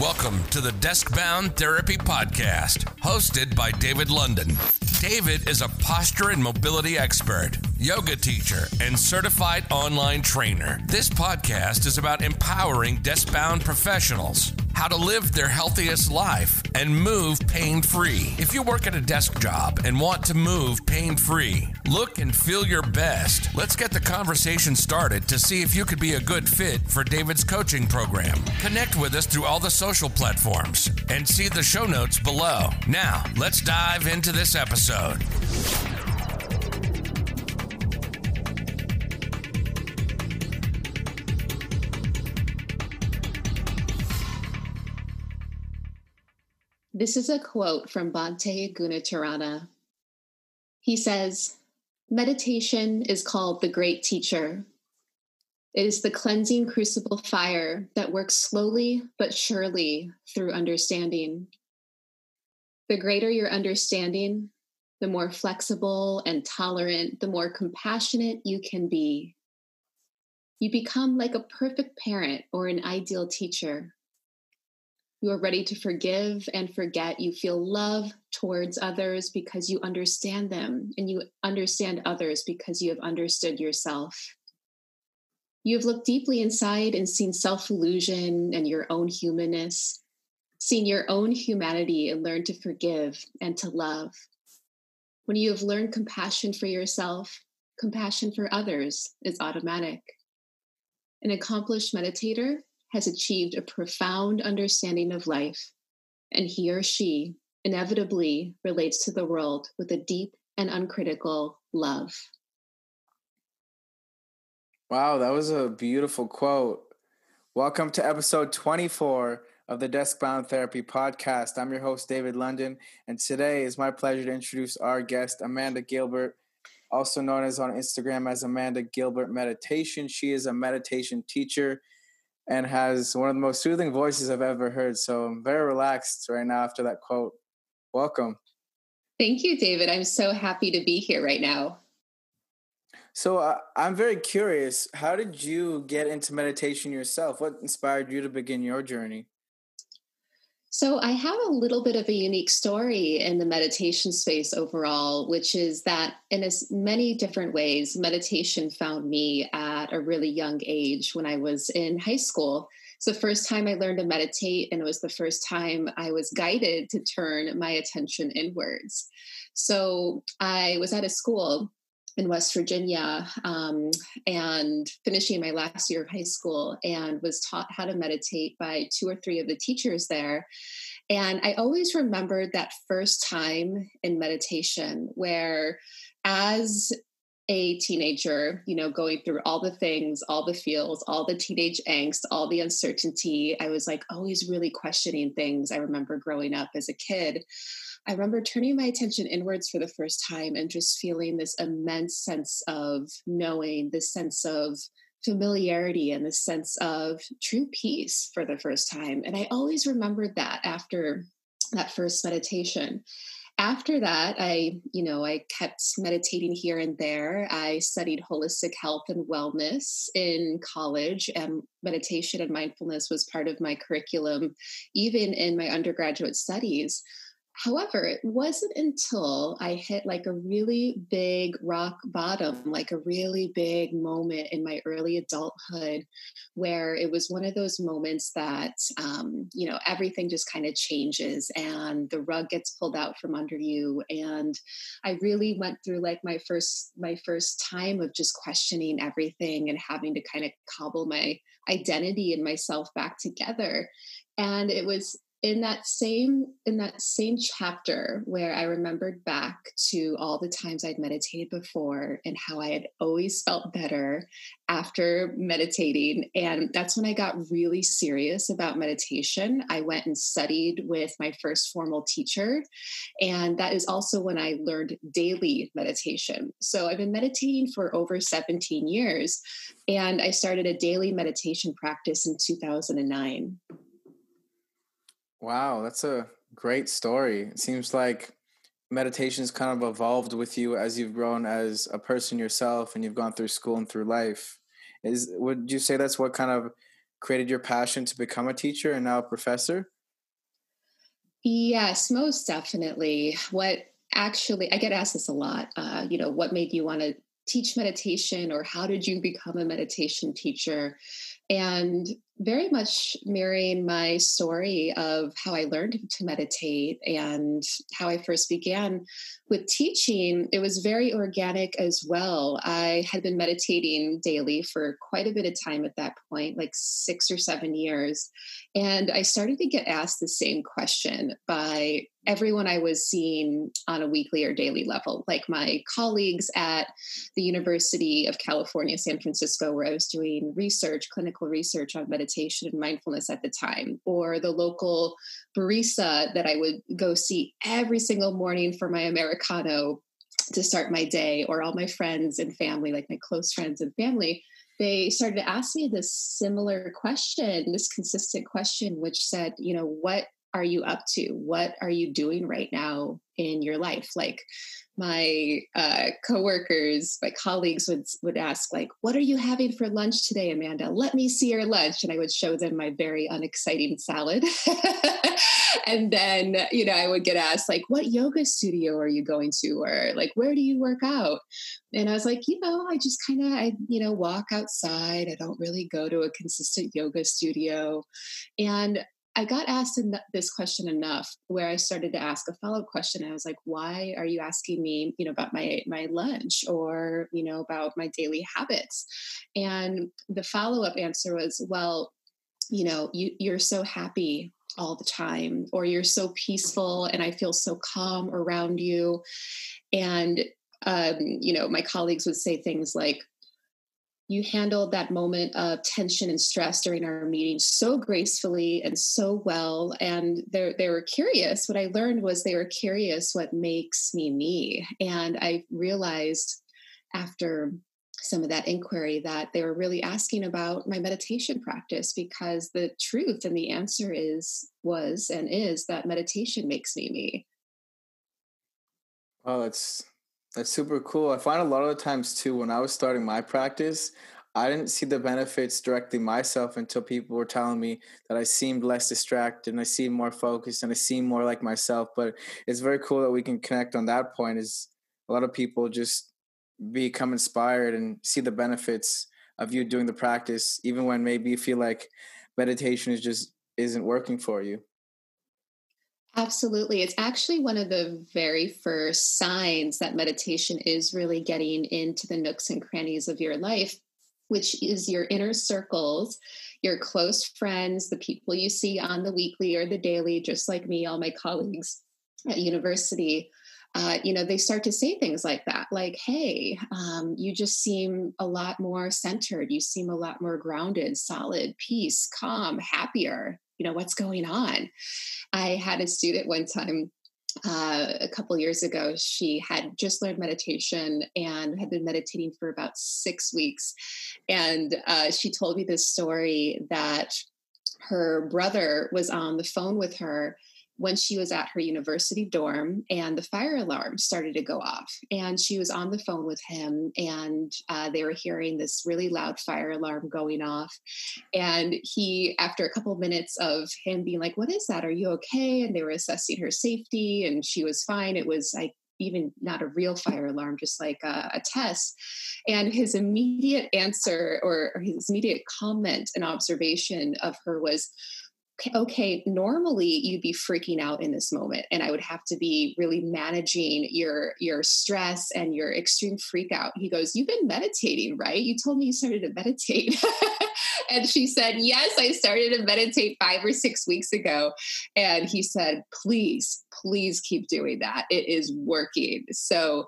Welcome to the Desk Bound Therapy Podcast, hosted by David London. David is a posture and mobility expert, yoga teacher, and certified online trainer. This podcast is about empowering desk bound professionals how to live their healthiest life and move pain free. If you work at a desk job and want to move pain free, look and feel your best. Let's get the conversation started to see if you could be a good fit for David's coaching program. Connect with us through all the social platforms and see the show notes below. Now, let's dive into this episode. This is a quote from Bhante Gunaratana. He says, Meditation is called the great teacher. It is the cleansing crucible fire that works slowly but surely through understanding. The greater your understanding, the more flexible and tolerant, the more compassionate you can be. You become like a perfect parent or an ideal teacher. You are ready to forgive and forget. You feel love towards others because you understand them, and you understand others because you have understood yourself. You have looked deeply inside and seen self illusion and your own humanness, seen your own humanity and learned to forgive and to love. When you have learned compassion for yourself, compassion for others is automatic. An accomplished meditator has achieved a profound understanding of life, and he or she inevitably relates to the world with a deep and uncritical love. Wow, that was a beautiful quote. Welcome to episode 24 of the Desk Bound Therapy Podcast. I'm your host, David London, and today is my pleasure to introduce our guest, Amanda Gilbert, also known as on Instagram as Amanda Gilbert Meditation. She is a meditation teacher and has one of the most soothing voices I've ever heard. So I'm very relaxed right now after that quote. Welcome. Thank you, David. I'm so happy to be here right now. So uh, I'm very curious. How did you get into meditation yourself? What inspired you to begin your journey? So, I have a little bit of a unique story in the meditation space overall, which is that in as many different ways, meditation found me at a really young age when I was in high school. It's the first time I learned to meditate, and it was the first time I was guided to turn my attention inwards. So, I was at a school in West Virginia um, and finishing my last year of high school and was taught how to meditate by two or three of the teachers there. And I always remembered that first time in meditation where, as a teenager, you know, going through all the things, all the feels, all the teenage angst, all the uncertainty, I was like always really questioning things. I remember growing up as a kid. I remember turning my attention inwards for the first time and just feeling this immense sense of knowing, this sense of familiarity and this sense of true peace for the first time. And I always remembered that after that first meditation. After that, I, you know, I kept meditating here and there. I studied holistic health and wellness in college, and meditation and mindfulness was part of my curriculum, even in my undergraduate studies. However, it wasn't until I hit like a really big rock bottom, like a really big moment in my early adulthood, where it was one of those moments that, um, you know, everything just kind of changes and the rug gets pulled out from under you. And I really went through like my first, my first time of just questioning everything and having to kind of cobble my identity and myself back together. And it was in that same in that same chapter where i remembered back to all the times i'd meditated before and how i had always felt better after meditating and that's when i got really serious about meditation. I went and studied with my first formal teacher and that is also when i learned daily meditation. So i've been meditating for over 17 years and i started a daily meditation practice in 2009 Wow, that's a great story. It seems like meditation's kind of evolved with you as you've grown as a person yourself and you've gone through school and through life. Is would you say that's what kind of created your passion to become a teacher and now a professor? Yes, most definitely. What actually, I get asked this a lot. Uh, you know, what made you want to teach meditation or how did you become a meditation teacher? And very much mirroring my story of how I learned to meditate and how I first began with teaching, it was very organic as well. I had been meditating daily for quite a bit of time at that point, like six or seven years. And I started to get asked the same question by everyone I was seeing on a weekly or daily level, like my colleagues at the University of California, San Francisco, where I was doing research, clinical research on meditation and mindfulness at the time, or the local barista that I would go see every single morning for my Americano to start my day, or all my friends and family, like my close friends and family, they started to ask me this similar question, this consistent question, which said, you know, what are you up to? What are you doing right now in your life? Like my uh, coworkers, my colleagues would would ask, like, "What are you having for lunch today, Amanda? Let me see your lunch." And I would show them my very unexciting salad. and then, you know, I would get asked, like, "What yoga studio are you going to?" Or like, "Where do you work out?" And I was like, you know, I just kind of, I, you know, walk outside. I don't really go to a consistent yoga studio. And I got asked this question enough where I started to ask a follow up question. I was like, why are you asking me, you know, about my, my lunch or, you know, about my daily habits? And the follow up answer was, well, you know, you, you're so happy all the time, or you're so peaceful and I feel so calm around you. And, um, you know, my colleagues would say things like, you handled that moment of tension and stress during our meeting so gracefully and so well. And they they were curious. What i learned was they were curious what makes me me. And i realized after some of that inquiry that they were really asking about my meditation practice because the truth and the answer is was and is that meditation makes me me. Oh that's that's super cool. I find a lot of the times too, when I was starting my practice, I didn't see the benefits directly myself until people were telling me that I seemed less distracted and I seemed more focused and I seemed more like myself. But it's very cool that we can connect on that point. Is a lot of people just become inspired and see the benefits of you doing the practice, even when maybe you feel like meditation is just isn't working for you. Absolutely. It's actually one of the very first signs that meditation is really getting into the nooks and crannies of your life, which is your inner circles, your close friends, the people you see on the weekly or the daily, just like me, all my colleagues at university. Uh, you know, they start to say things like that, like, hey, um, you just seem a lot more centered. You seem a lot more grounded, solid, peace, calm, happier you know what's going on. I had a student one time uh, a couple years ago she had just learned meditation and had been meditating for about six weeks. And uh, she told me this story that her brother was on the phone with her when she was at her university dorm and the fire alarm started to go off. And she was on the phone with him and uh, they were hearing this really loud fire alarm going off. And he after a couple minutes of him being like what is that? Are you okay? And they were assessing her safety and she was fine. It was like even not a real fire alarm, just like a, a test. And his immediate answer or, or his immediate comment and observation of her was, okay, normally you'd be freaking out in this moment and I would have to be really managing your your stress and your extreme freak out. He goes, "You've been meditating, right? You told me you started to meditate." and she said, "Yes, I started to meditate 5 or 6 weeks ago." And he said, "Please, please keep doing that. It is working." So,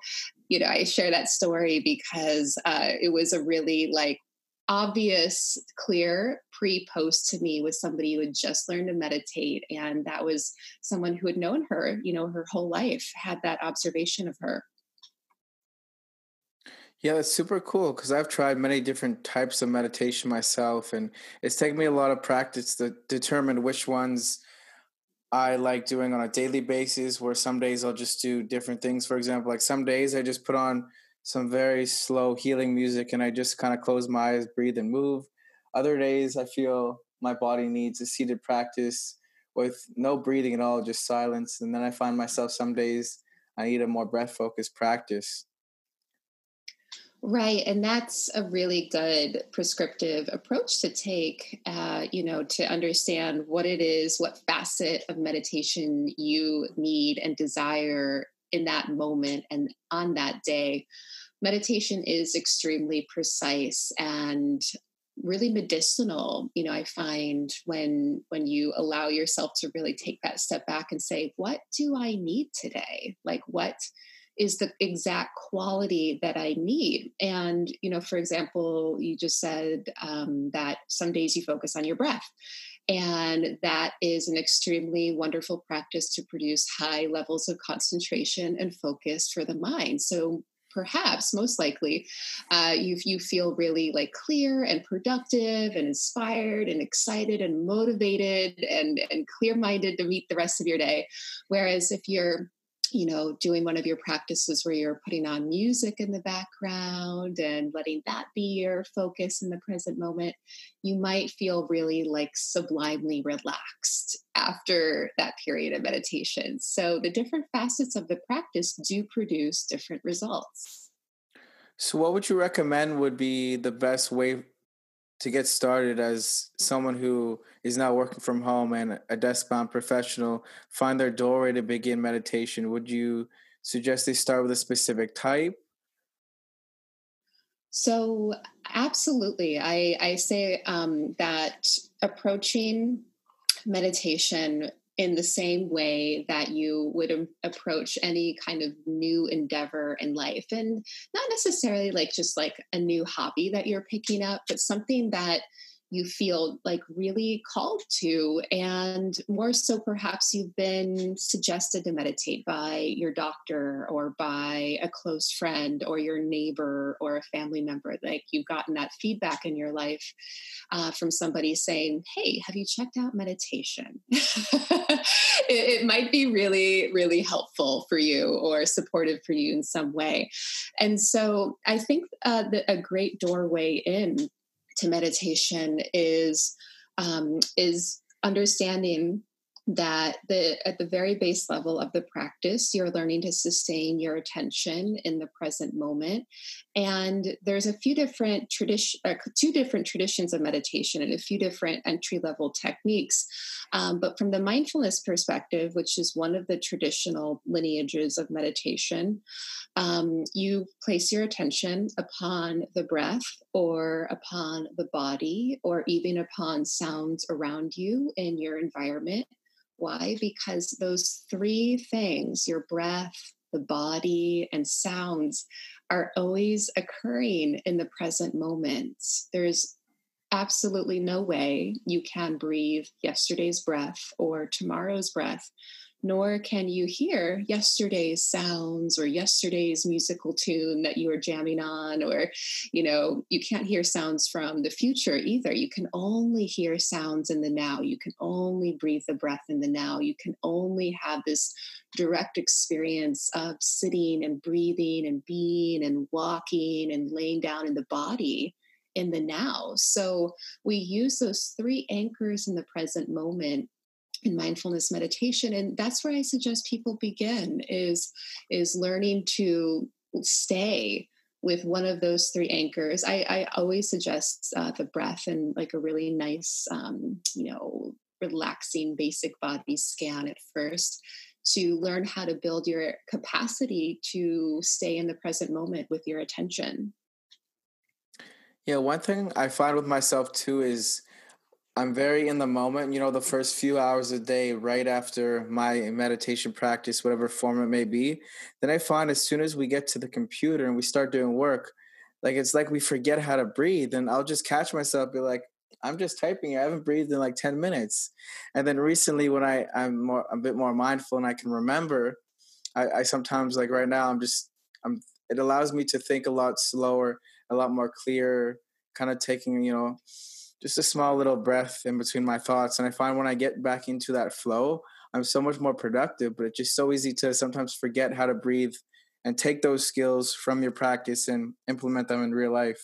you know, I share that story because uh, it was a really like obvious, clear pre post to me was somebody who had just learned to meditate. And that was someone who had known her, you know, her whole life, had that observation of her. Yeah, that's super cool because I've tried many different types of meditation myself, and it's taken me a lot of practice to determine which ones I like doing on a daily basis. Where some days I'll just do different things. For example, like some days I just put on some very slow healing music and I just kind of close my eyes, breathe, and move. Other days, I feel my body needs a seated practice with no breathing at all, just silence. And then I find myself some days I need a more breath focused practice. Right. And that's a really good prescriptive approach to take, uh, you know, to understand what it is, what facet of meditation you need and desire in that moment and on that day. Meditation is extremely precise and really medicinal you know i find when when you allow yourself to really take that step back and say what do i need today like what is the exact quality that I need. And, you know, for example, you just said um, that some days you focus on your breath. And that is an extremely wonderful practice to produce high levels of concentration and focus for the mind. So, perhaps most likely uh, you you feel really like clear and productive and inspired and excited and motivated and and clear minded to meet the rest of your day whereas if you're you know, doing one of your practices where you're putting on music in the background and letting that be your focus in the present moment, you might feel really like sublimely relaxed after that period of meditation. So the different facets of the practice do produce different results. So, what would you recommend would be the best way to get started as someone who is now working from home and a desk bound professional find their doorway to begin meditation, would you suggest they start with a specific type? So, absolutely. I, I say um, that approaching meditation in the same way that you would approach any kind of new endeavor in life. And not necessarily like just like a new hobby that you're picking up but something that you feel like really called to and more so perhaps you've been suggested to meditate by your doctor or by a close friend or your neighbor or a family member like you've gotten that feedback in your life uh, from somebody saying hey have you checked out meditation? It, it might be really really helpful for you or supportive for you in some way. And so i think uh, a great doorway in to meditation is um, is understanding that the at the very base level of the practice you're learning to sustain your attention in the present moment. And there's a few different tradition uh, two different traditions of meditation and a few different entry level techniques. Um, but from the mindfulness perspective which is one of the traditional lineages of meditation um, you place your attention upon the breath or upon the body or even upon sounds around you in your environment why? Because those three things your breath, the body, and sounds are always occurring in the present moment. There's absolutely no way you can breathe yesterday's breath or tomorrow's breath nor can you hear yesterday's sounds or yesterday's musical tune that you were jamming on or you know you can't hear sounds from the future either. You can only hear sounds in the now. You can only breathe the breath in the now. You can only have this direct experience of sitting and breathing and being and walking and laying down in the body in the now. So we use those three anchors in the present moment in mindfulness meditation and that's where i suggest people begin is is learning to stay with one of those three anchors. I, I always suggest uh, the breath and like a really nice um, you know relaxing basic body scan at first to learn how to build your capacity to stay in the present moment with your attention. Yeah one thing i find with myself too is I'm very in the moment, you know, the first few hours a day right after my meditation practice, whatever form it may be. Then I find as soon as we get to the computer and we start doing work, like it's like we forget how to breathe. And I'll just catch myself, be like, I'm just typing. I haven't breathed in like 10 minutes. And then recently when I, I'm more a bit more mindful and I can remember, I, I sometimes like right now I'm just I'm it allows me to think a lot slower, a lot more clear, kind of taking, you know, just a small little breath in between my thoughts. And I find when I get back into that flow, I'm so much more productive. But it's just so easy to sometimes forget how to breathe and take those skills from your practice and implement them in real life.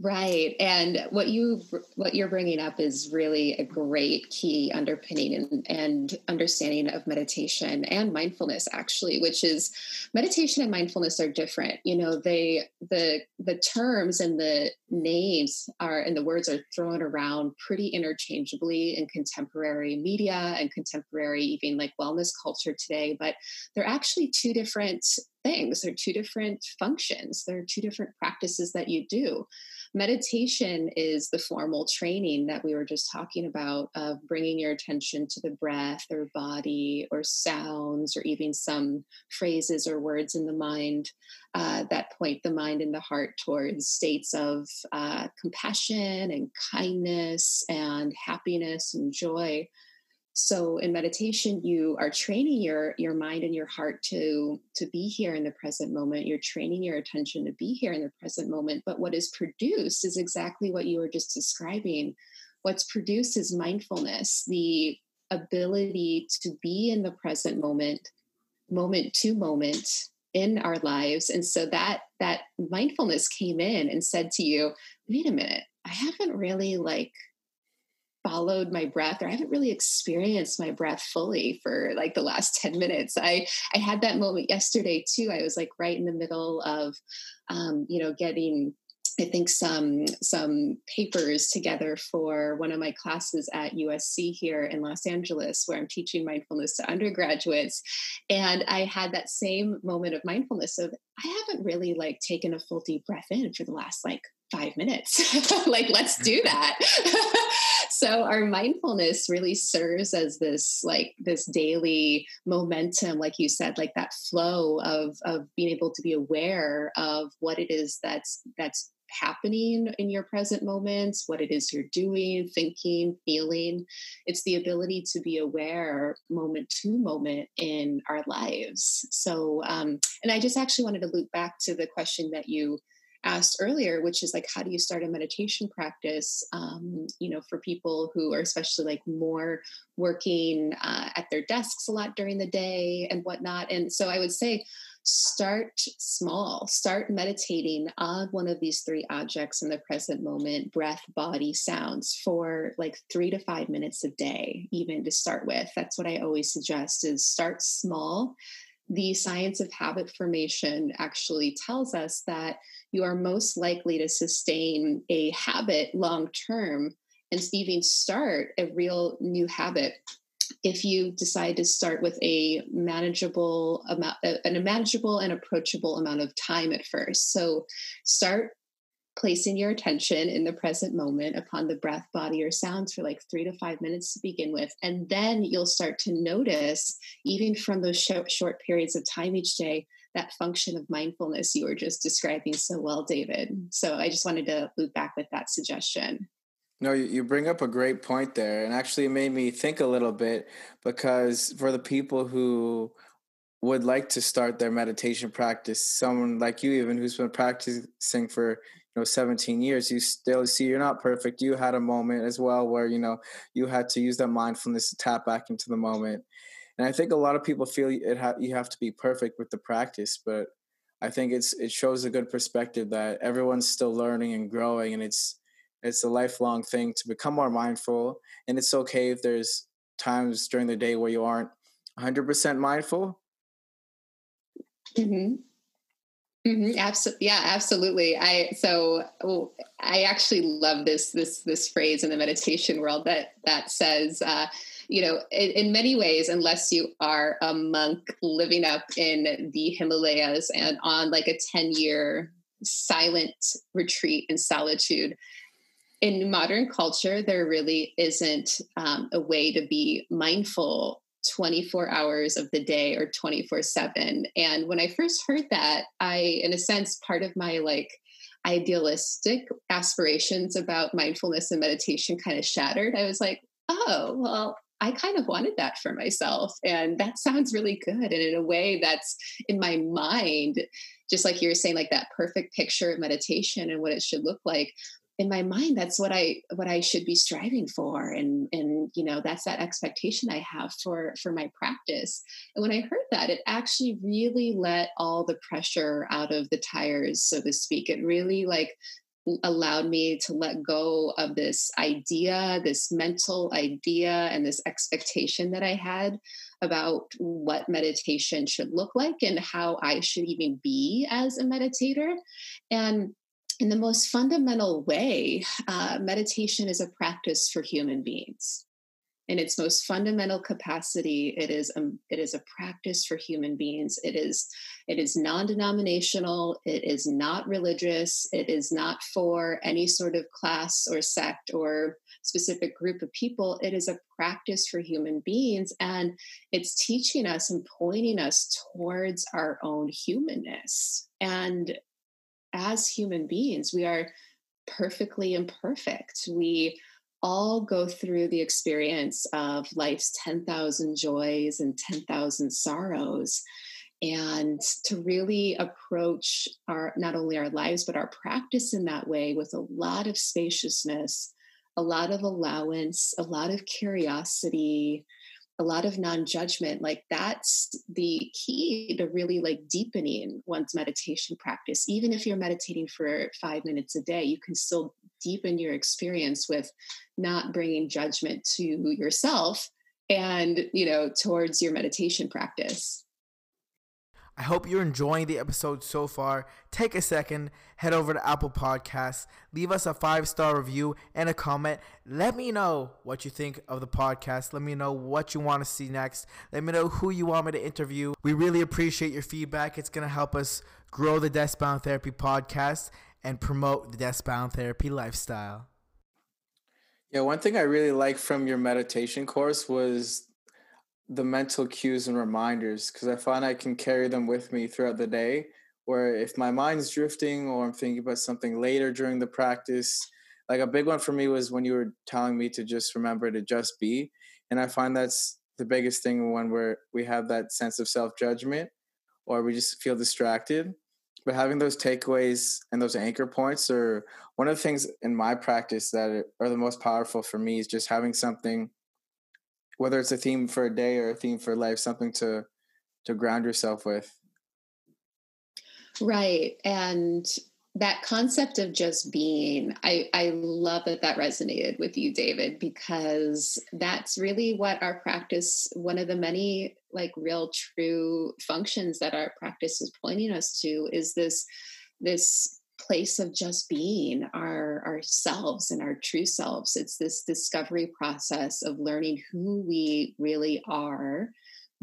Right. And what you what you're bringing up is really a great key underpinning and, and understanding of meditation and mindfulness actually, which is meditation and mindfulness are different. You know, they the the terms and the names are and the words are thrown around pretty interchangeably in contemporary media and contemporary even like wellness culture today, but they're actually two different things. They're two different functions. They're two different practices that you do. Meditation is the formal training that we were just talking about of bringing your attention to the breath or body or sounds or even some phrases or words in the mind uh, that point the mind and the heart towards states of uh, compassion and kindness and happiness and joy so in meditation you are training your your mind and your heart to to be here in the present moment. You're training your attention to be here in the present moment. But what is produced is exactly what you were just describing. What's produced is mindfulness the ability to be in the present moment moment to moment in our lives. And so that that mindfulness came in and said to you wait a minute. I haven't really like followed my breath or I haven't really experienced my breath fully for like the last 10 minutes. I I had that moment yesterday too. I was like right in the middle of um, you know, getting I think some some papers together for one of my classes at USC here in Los Angeles, where I'm teaching mindfulness to undergraduates, and I had that same moment of mindfulness of I haven't really like taken a full deep breath in for the last like five minutes. like let's do that. so our mindfulness really serves as this like this daily momentum like you said like that flow of of being able to be aware of what it is that's that's happening in your present moments, what it is you're doing, thinking, feeling. It's the ability to be aware moment to moment in our lives. So, um, and I just actually wanted to loop back to the question that you asked earlier, which is like, how do you start a meditation practice? Um, you know, for people who are especially like more working uh, at their desks a lot during the day and whatnot. And so I would say, start small start meditating on one of these three objects in the present moment breath body sounds for like three to five minutes a day even to start with that's what i always suggest is start small the science of habit formation actually tells us that you are most likely to sustain a habit long term and even start a real new habit if you decide to start with a manageable amount an manageable and approachable amount of time at first. So start placing your attention in the present moment upon the breath, body, or sounds for like three to five minutes to begin with. And then you'll start to notice, even from those short, short periods of time each day, that function of mindfulness you were just describing so well, David. So I just wanted to loop back with that suggestion. No, you bring up a great point there. And actually, it made me think a little bit because for the people who would like to start their meditation practice, someone like you, even who's been practicing for know 17 years you still see you're not perfect. You had a moment as well where you know you had to use that mindfulness to tap back into the moment. And i think a lot of people feel it ha- you have to be perfect with the practice but i think it's it shows a good perspective that everyone's still learning and growing and it's it's a lifelong thing to become more mindful. And it's okay if there's times during the day where you aren't 100% mindful. Mm-hmm. Mm-hmm. Absolutely. Yeah, absolutely. I so oh, I actually love this this this phrase in the meditation world that that says, uh, you know, in, in, many ways, unless you are a monk living up in the Himalayas and on like a ten year silent retreat in solitude. In modern culture, there really isn't um, a way to be mindful 24 hours of the day or 24 7 and when i first heard that i in a sense part of my like idealistic aspirations about mindfulness and meditation kind of shattered. I was like oh well i kind of wanted that for myself. And that sounds really good. And in a way that's in my mind just like you were saying like that perfect picture of meditation and what it should look like in my mind that's what i what i should be striving for and and you know that's that expectation i have for for my practice and when i heard that it actually really let all the pressure out of the tires so to speak it really like allowed me to let go of this idea, this mental idea, and this expectation that I had about what meditation should look like and how I should even be as a meditator. And in the most fundamental way, uh, meditation is a practice for human beings. In its most fundamental capacity it is a, it is a practice for human beings. It is it is non-denominational. It is not religious. It is not for any sort of class or sect or specific group of people. It is a practice for human beings and it's teaching us and pointing us towards our own humanness. And as human beings we are perfectly imperfect. We all go through the experience of life's 10,000 joys and 10,000 sorrows. And to really approach our not only our lives but our practice in that way with a lot of spaciousness a lot of allowance a lot of curiosity a lot of non-judgment like that's the key to really like deepening one's meditation practice. Even if you're meditating for 5 minutes a day you can still deepen your experience with not bringing judgment to yourself and you know towards your meditation practice I hope you're enjoying the episode so far. Take a second, head over to Apple Podcasts, leave us a five star review and a comment. Let me know what you think of the podcast. Let me know what you want to see next. Let me know who you want me to interview. We really appreciate your feedback. It's going to help us grow the Deskbound Therapy podcast and promote the Deskbound Therapy lifestyle. Yeah, one thing I really liked from your meditation course was the mental cues and reminders because I find I can carry them with me throughout the day. Where if my mind's drifting or I'm thinking about something later during the practice, like a big one for me was when you were telling me to just remember to just be. And I find that's the biggest thing when we're we have that sense of self judgment or we just feel distracted. But having those takeaways and those anchor points are one of the things in my practice that are the most powerful for me is just having something whether it's a theme for a day or a theme for life, something to to ground yourself with. Right. And that concept of just being, I, I love that that resonated with you, David, because that's really what our practice, one of the many like real true functions that our practice is pointing us to is this, this place of just being our ourselves and our true selves. It's this discovery process of learning who we really are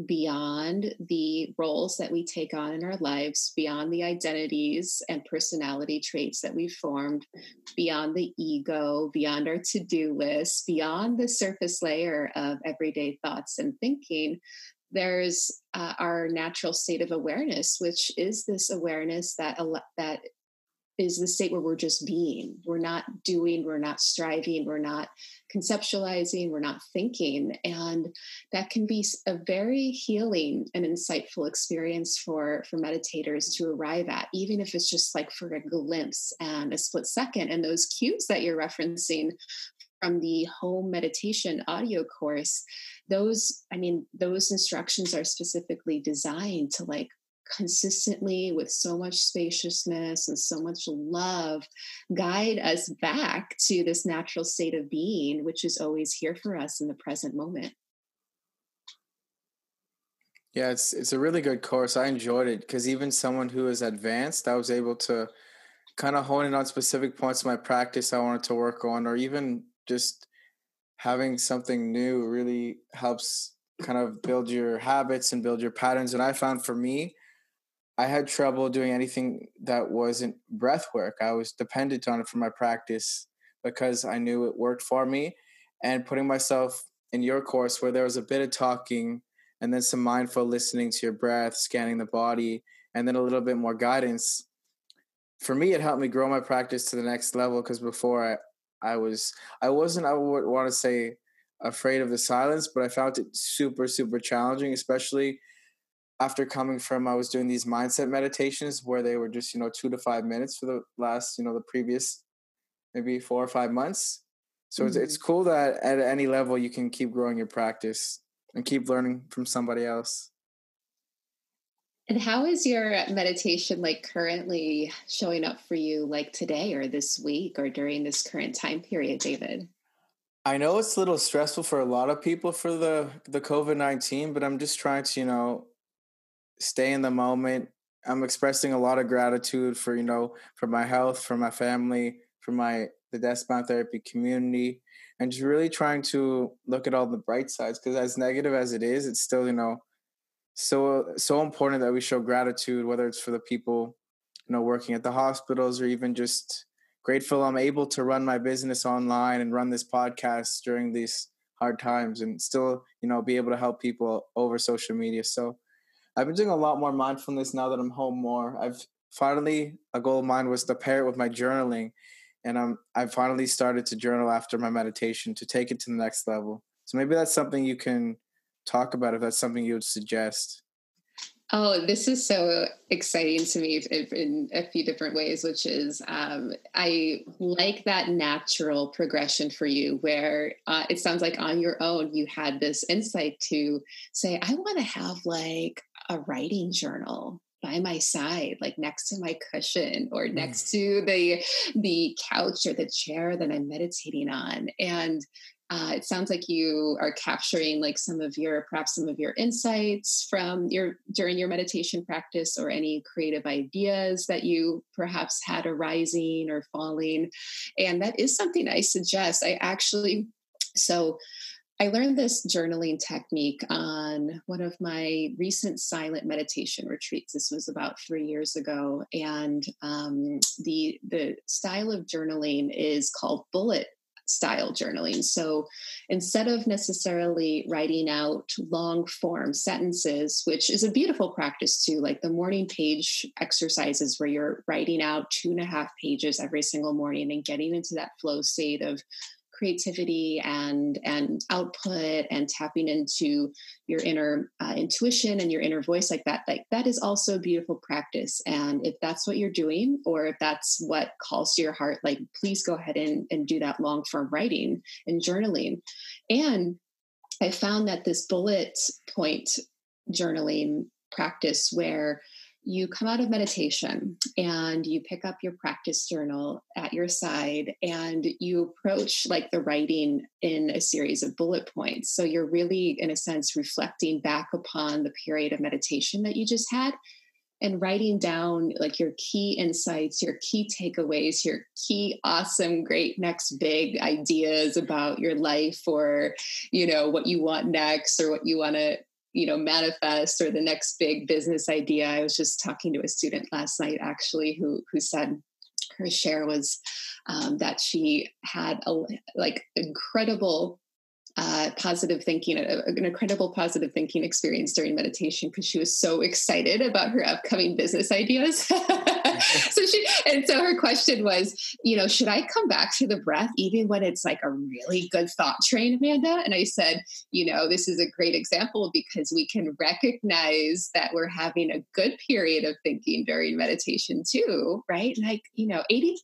beyond the roles that we take on in our lives beyond the identities and personality traits that we've formed beyond the ego beyond our to-do list beyond the surface layer of everyday thoughts and thinking. There's uh, our natural state of awareness which is this awareness that that is the state where we're just being. We're not doing, we're not striving, we're not conceptualizing, we're not thinking. And that can be a very healing and insightful experience for, for meditators to arrive at, even if it's just like for a glimpse and a split second. And those cues that you're referencing from the home meditation audio course those i mean those instructions are specifically designed to like consistently with so much spaciousness and so much love guide us back to this natural state of being which is always here for us in the present moment. Yeah it's it's a really good course. I enjoyed it because even someone who is advanced i was able to kind of hone in on specific points of my practice i wanted to work on or even just having something new really helps kind of build your habits and build your patterns. And i found for me I had trouble doing anything that wasn't breath work. I was dependent on it for my practice because I knew it worked for me. And putting myself in your course where there was a bit of talking and then some mindful listening to your breath, scanning the body, and then a little bit more guidance. For me, it helped me grow my practice to the next level because before I, I was, I wasn't, I would want to say afraid of the silence, but I found it super, super challenging, especially after coming from I was doing these mindset meditations where they were just, you know, two to five minutes for the last, you know, the previous maybe four or five months. So mm-hmm. it's it's cool that at any level you can keep growing your practice and keep learning from somebody else. And how is your meditation like currently showing up for you, like today or this week or during this current time period, David? I know it's a little stressful for a lot of people for the the COVID nineteen, but I'm just trying to you know stay in the moment. I'm expressing a lot of gratitude for you know for my health, for my family, for my the desk bound therapy community, and just really trying to look at all the bright sides. Because as negative as it is, it's still you know so so important that we show gratitude, whether it's for the people you know working at the hospitals or even just grateful I'm able to run my business online and run this podcast during these hard times and still, you know, be able to help people over social media. So I've been doing a lot more mindfulness now that I'm home more. I've finally a goal of mine was to pair it with my journaling. And I'm I finally started to journal after my meditation to take it to the next level. So maybe that's something you can talk about if that's something you would suggest. Oh, this is so exciting to me in a few different ways, which is um, I like that natural progression for you where uh, it sounds like on your own you had this insight to say, I want to have like a writing journal by my side like next to my cushion or mm. next to the the couch or the chair that i'm meditating on. And uh, it sounds like you are capturing like some of your perhaps some of your insights from your during your meditation practice or any creative ideas that you perhaps had arising or falling. And that is something i suggest. I actually so I learned this journaling technique on one of my recent silent meditation retreats. This was about three years ago, and um, the the style of journaling is called bullet style journaling. So instead of necessarily writing out long form sentences, which is a beautiful practice too, like the morning page exercises where you're writing out two and a half pages every single morning and getting into that flow state of creativity and and output and tapping into your inner uh, intuition and your inner voice like that like that is also a beautiful practice. And if that's what you're doing or if that's what calls to your heart like please go ahead and, and do that long form writing and journaling. And i found that this bullet point journaling practice where you come out of meditation and you pick up your practice journal at your side and you approach like the writing in a series of bullet points. So you're really, in a sense, reflecting back upon the period of meditation that you just had and writing down like your key insights, your key takeaways, your key awesome, great next big ideas about your life or, you know, what you want next or what you want to you know manifest or the next big business idea. I was just talking to a student last night actually who who said her share was um, that she had a like incredible uh, positive thinking, a, an incredible positive thinking experience during meditation because she was so excited about her upcoming business ideas. so she, and so her question was, you know, should I come back to the breath even when it's like a really good thought train, Amanda? And I said, you know, this is a great example because we can recognize that we're having a good period of thinking during meditation too, right? Like, you know, 80 percent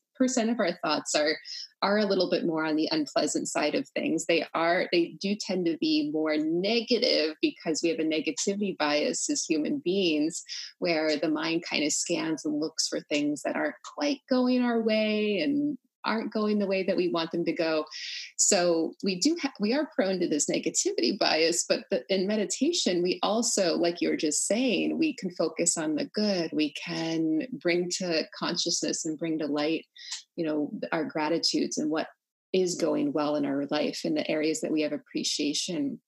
of our thoughts are are a little bit more on the unpleasant side of things. They are they do tend to be more negative because we have a negativity bias as human beings where the mind kind of scans and looks for things that aren't quite going our way and aren't going the way that we want them to go. So we do have we are prone to this negativity bias but the, in meditation we also like you were just saying we can focus on the good. We can bring to consciousness and bring to light you know our gratitudes and what is going well in our life in the areas that we have appreciation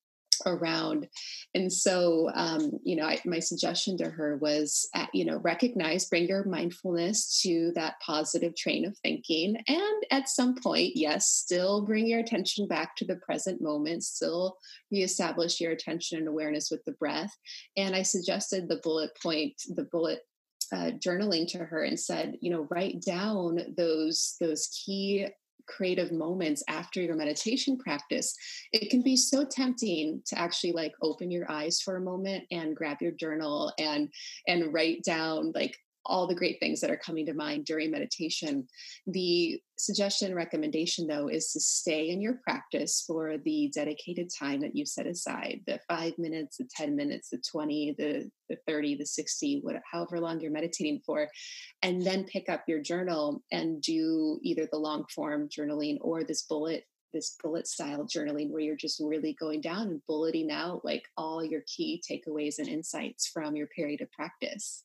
around. And so um, you know I, my suggestion to her was uh, you know recognize bring your mindfulness to that positive train of thinking. And at some point yes still bring your attention back to the present moment. Still reestablish your attention and awareness with the breath. And i suggested the bullet point the bullet uh, journaling to her and said you know write down those those key creative moments after your meditation practice, it can be so tempting to actually like open your eyes for a moment and grab your journal and and write down like all the great things that are coming to mind during meditation. The suggestion recommendation, though, is to stay in your practice for the dedicated time that you set aside the five minutes, the 10 minutes, the 20, the, the 30, the 60, whatever, however long you're meditating for, and then pick up your journal and do either the long form journaling or this bullet this bullet style journaling where you're just really going down and bulleting out like all your key takeaways and insights from your period of practice.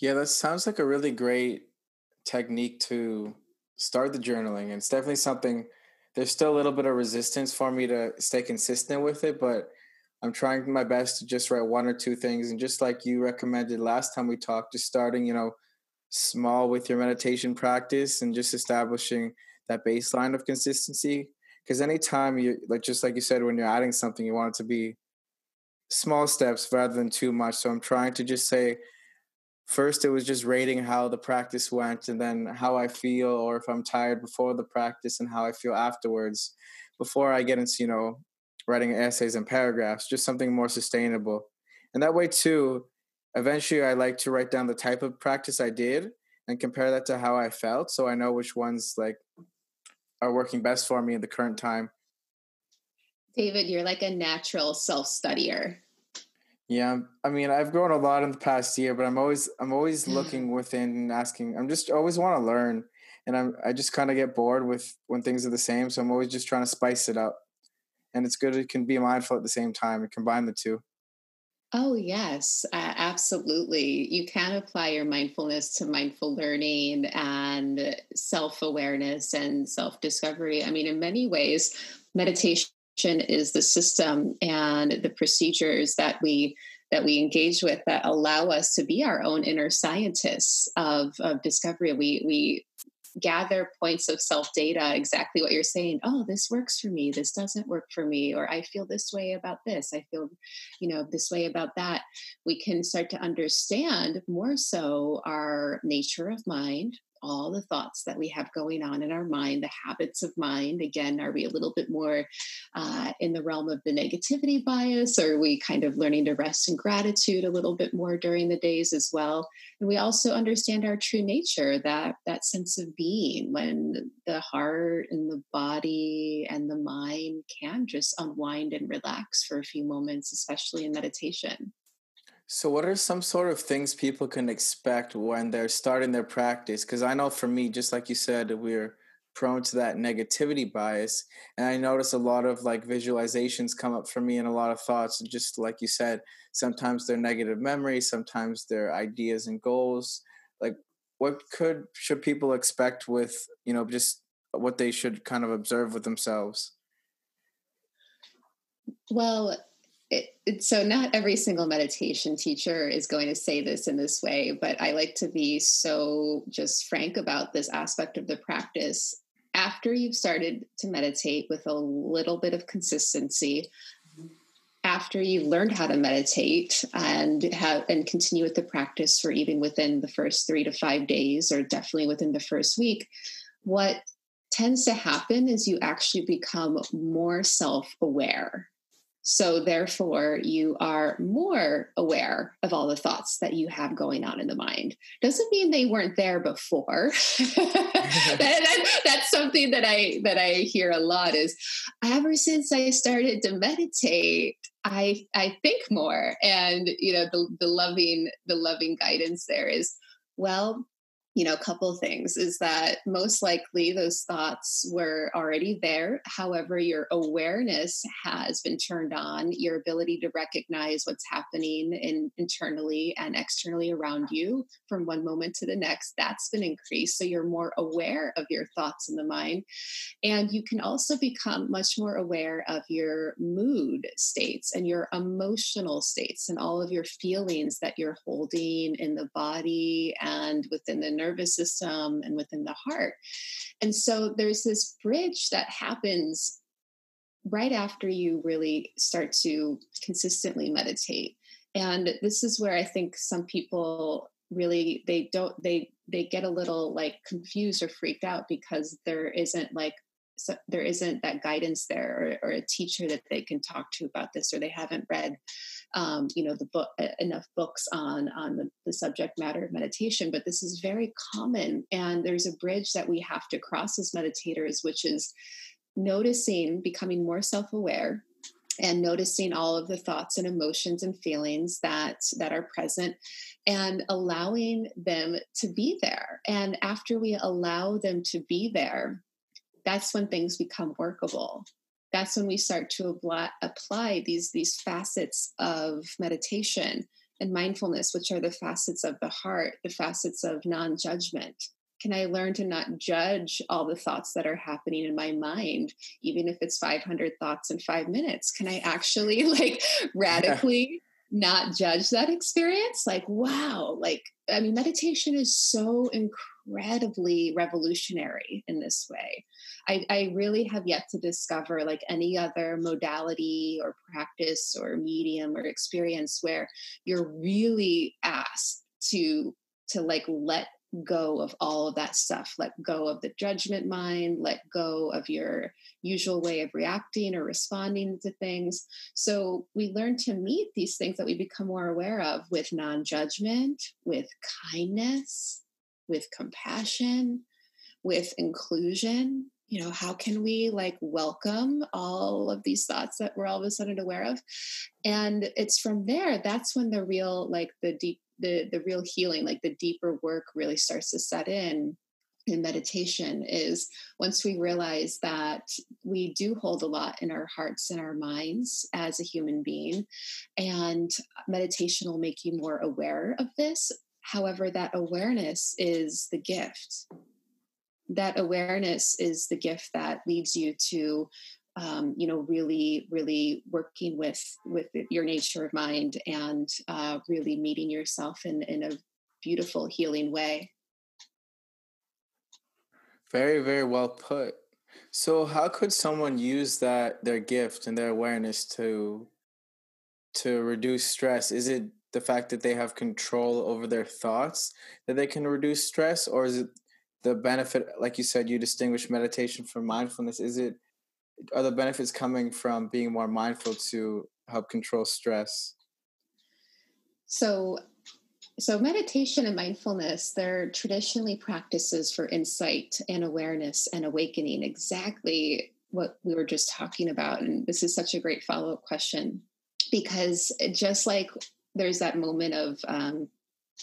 Yeah, that sounds like a really great technique to start the journaling. And it's definitely something, there's still a little bit of resistance for me to stay consistent with it, but I'm trying my best to just write one or two things. And just like you recommended last time we talked, just starting, you know, small with your meditation practice and just establishing that baseline of consistency. Because anytime you, like, just like you said, when you're adding something, you want it to be small steps rather than too much. So I'm trying to just say, first it was just rating how the practice went and then how I feel or if I'm tired before the practice and how I feel afterwards before I get into, you know, writing essays and paragraphs, just something more sustainable. And that way too, eventually I like to write down the type of practice I did and compare that to how I felt so I know which ones like are working best for me in the current time. David, you're like a natural self-studier. Yeah, I mean, I've grown a lot in the past year, but I'm always I'm always mm. looking within and asking. I'm just always want to learn, and I'm I just kind of get bored with when things are the same. So I'm always just trying to spice it up, and it's good. It can be mindful at the same time and combine the two. Oh yes, uh, absolutely. You can apply your mindfulness to mindful learning and self awareness and self discovery. I mean, in many ways, meditation is the system and the procedures that we that we engage with that allow us to be our own inner scientists of, of discovery. We we gather points of self data, exactly what you're saying. Oh, this works for me. This doesn't work for me. Or I feel this way about this. I feel, you know, this way about that. We can start to understand more so our nature of mind, all the thoughts that we have going on in our mind, the habits of mind. Again, are we a little bit more uh, in the realm of the negativity bias? Or are we kind of learning to rest in gratitude a little bit more during the days as well? And we also understand our true nature, that that sense of being when the heart and the body and the mind can just unwind and relax for a few moments, especially in meditation. So, what are some sort of things people can expect when they're starting their practice? Because I know for me, just like you said, we're prone to that negativity bias. And I notice a lot of like visualizations come up for me and a lot of thoughts. And just like you said, sometimes they're negative memories, sometimes they're ideas and goals. Like, what could, should people expect with, you know, just what they should kind of observe with themselves? Well, it, it, so not every single meditation teacher is going to say this in this way but i like to be so just frank about this aspect of the practice. After you've started to meditate with a little bit of consistency after you've learned how to meditate and have and continue with the practice for even within the first three to five days or definitely within the first week what tends to happen is you actually become more self-aware so, therefore, you are more aware of all the thoughts that you have going on in the mind. Doesn't mean they weren't there before. that, that, that's something that I that I hear a lot. Is ever since I started to meditate, I I think more, and you know the the loving the loving guidance there is well you know, a couple things is that most likely those thoughts were already there. However, your awareness has been turned on, your ability to recognize what's happening in, internally and externally around you from one moment to the next, that's been increased. So you're more aware of your thoughts in the mind. And you can also become much more aware of your mood states and your emotional states and all of your feelings that you're holding in the body and within the nervous system and within the heart. And so there's this bridge that happens right after you really start to consistently meditate. And this is where I think some people really they don't they they get a little like confused or freaked out because there isn't like so there isn't that guidance there or, or, a teacher that they can talk to about this or they haven't read um, you know the book enough books on on the, the subject matter of meditation but this is very common and there's a bridge that we have to cross as meditators which is noticing becoming more self-aware and noticing all of the thoughts and emotions and feelings that that are present and allowing them to be there. And after we allow them to be there that's when things become workable that's when we start to apply, apply these these facets of meditation and mindfulness which are the facets of the heart the facets of non-judgment can I learn to not judge all the thoughts that are happening in my mind, even if it's 500 thoughts in five minutes? Can I actually like radically yeah. not judge that experience? Like, wow, like, I mean, meditation is so incredibly revolutionary in this way. I, I really have yet to discover like any other modality or practice or medium or experience where you're really asked to to like let go of all of that stuff. Let go of the judgment mind, let go of your usual way of reacting or responding to things. So we learn to meet these things that we become more aware of with non judgment, with kindness, with compassion, with inclusion. You know, how can we like welcome all of these thoughts that we're all of a sudden aware of? And it's from there, that's when the real, like the deep the the real healing like the deeper work really starts to set in in meditation is once we realize that we do hold a lot in our hearts and our minds as a human being and meditation will make you more aware of this however that awareness is the gift. That awareness is the gift that leads you to um, you know really really working with with your nature of mind and uh, really meeting yourself in in a beautiful healing way. Very very well put. So how could someone use that their gift and their awareness to to reduce stress? Is it the fact that they have control over their thoughts that they can reduce stress or is it the benefit like you said you distinguish meditation from mindfulness is it are the benefits coming from being more mindful to help control stress? So, so meditation and mindfulness, they're traditionally practices for insight and awareness and awakening, exactly what we were just talking about. And this is such a great follow up question because just like there's that moment of um,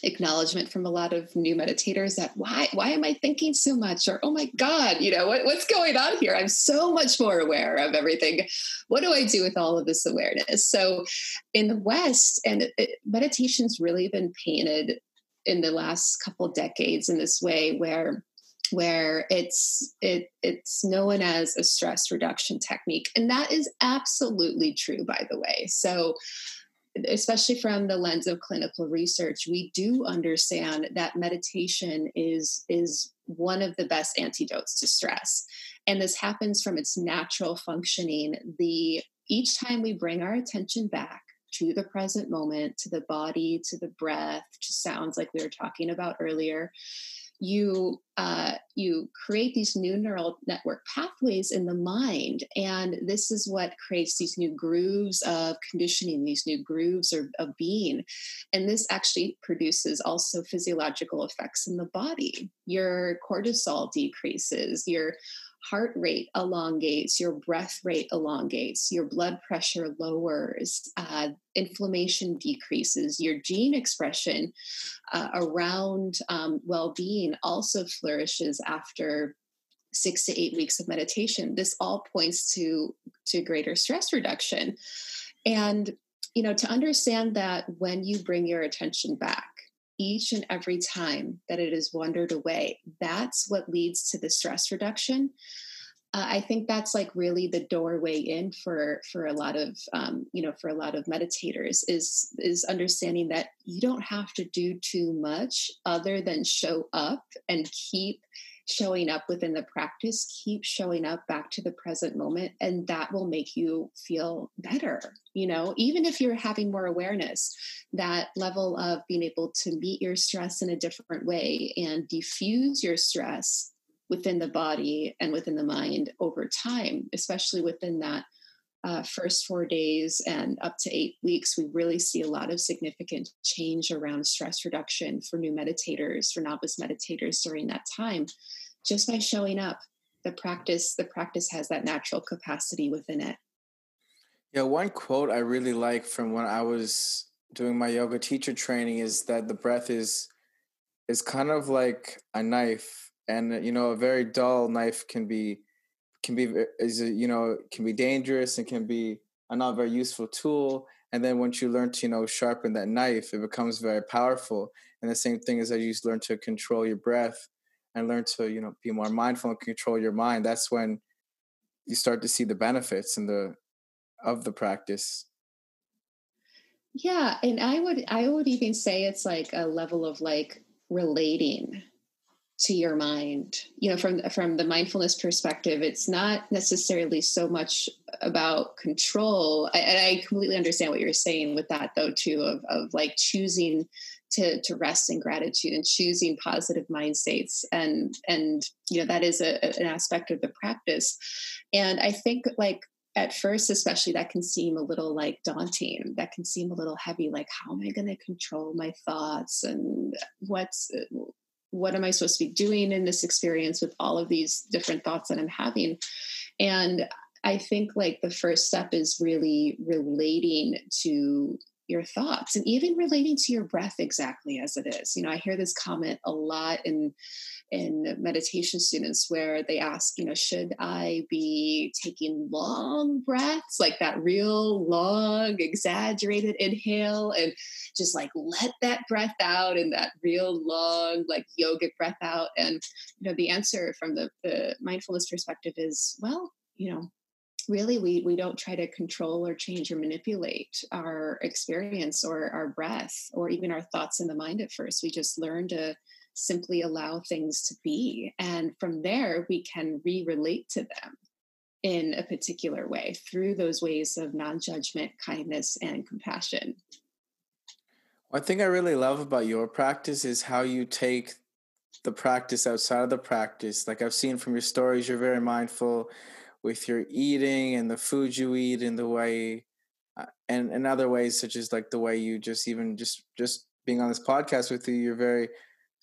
acknowledgement from a lot of new meditators that why why am I thinking so much? or oh my god you know what, what's going on here? I'm so much more aware of everything. What do I do with all of this awareness? So in the West and it, meditation's really been painted in the last couple decades in this way where where it's it it's known as a stress reduction technique and that is absolutely true by the way. So especially from the lens of clinical research we do understand that meditation is is one of the best antidotes to stress. And this happens from its natural functioning. The each time we bring our attention back to the present moment to the body to the breath to sounds like we were talking about earlier you uh, you create these new neural network pathways in the mind and this is what creates these new grooves of conditioning these new grooves of, of being. And this actually produces also physiological effects in the body. Your cortisol decreases your heart rate elongates, your breath rate elongates, your blood pressure lowers, uh, inflammation decreases, your gene expression uh, around um, well being also flourishes after six to eight weeks of meditation. This all points to, to greater stress reduction. And you know, to understand that when you bring your attention back, each and every time that it is wandered away. That's what leads to the stress reduction. Uh, I think that's like really the doorway in for for a lot of um, you know for a lot of meditators is is understanding that you don't have to do too much other than show up and keep showing up within the practice keep showing up back to the present moment and that will make you feel better you know? Even if you're having more awareness that level of being able to meet your stress in a different way and diffuse your stress within the body and within the mind over time, especially within that uh, first four days and up to eight weeks, we really see a lot of significant change around stress reduction for new meditators, for novice meditators during that time, just by showing up. The practice, the practice has that natural capacity within it. Yeah, one quote I really like from when I was doing my yoga teacher training is that the breath is is kind of like a knife, and you know, a very dull knife can be can be eh, is you know can be dangerous and can be a not very useful tool and then once you learn to you know sharpen that knife it becomes very powerful and the same thing is that you learn to control your breath and learn to you know be more mindful and control your mind that's when you start to see the benefits and the of the practice. Yeah and i would i would even say it's like a level of like relating to your mind you know from from the mindfulness perspective it's not necessarily so much about control. I, and i completely understand what you're saying with that though too of, of like choosing to to rest in gratitude and choosing positive mind states. And and you know that is a, an aspect of the practice. And i think like at first especially that can seem a little like daunting. That can seem a little heavy like how am i going to control my thoughts and what's what am I supposed to be doing in this experience with all of these different thoughts that I'm having? And I think like the first step is really relating to your thoughts and even relating to your breath exactly as it is. You know, I hear this comment a lot in in meditation students where they ask, you know, should I be taking long breaths, like that real long, exaggerated inhale, and just like let that breath out and that real long, like yogic breath out? And, you know, the answer from the, the mindfulness perspective is, well, you know, really we we don't try to control or change or manipulate our experience or our breath or even our thoughts in the mind at first we just learn to simply allow things to be. And from there, we can re relate to them in a particular way through those ways of non judgment, kindness, and compassion. One thing I really love about your practice is how you take the practice outside of the practice. Like I've seen from your stories, you're very mindful with your eating and the food you eat and the way uh, and in other ways such as like the way you just even just just being on this podcast with you you're very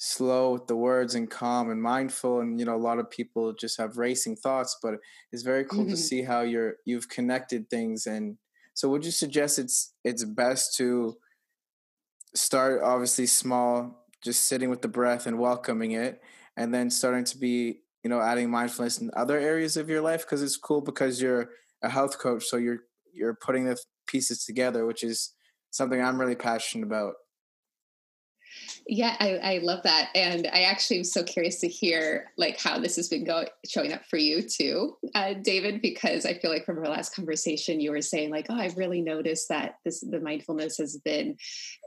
slow with the words and calm and mindful and you know a lot of people just have racing thoughts but it's very cool mm-hmm. to see how you're you've connected things and so would you suggest it's it's best to start obviously small just sitting with the breath and welcoming it and then starting to be you know adding mindfulness in other areas of your life because it's cool because you're a health coach so you're you're putting the pieces together which is something i'm really passionate about yeah, I, I, love that, and I actually am so curious to hear like how this has been going showing up for you too, uh, David. Because I feel like from our last conversation, you were saying like, oh, I've really noticed that this the mindfulness has been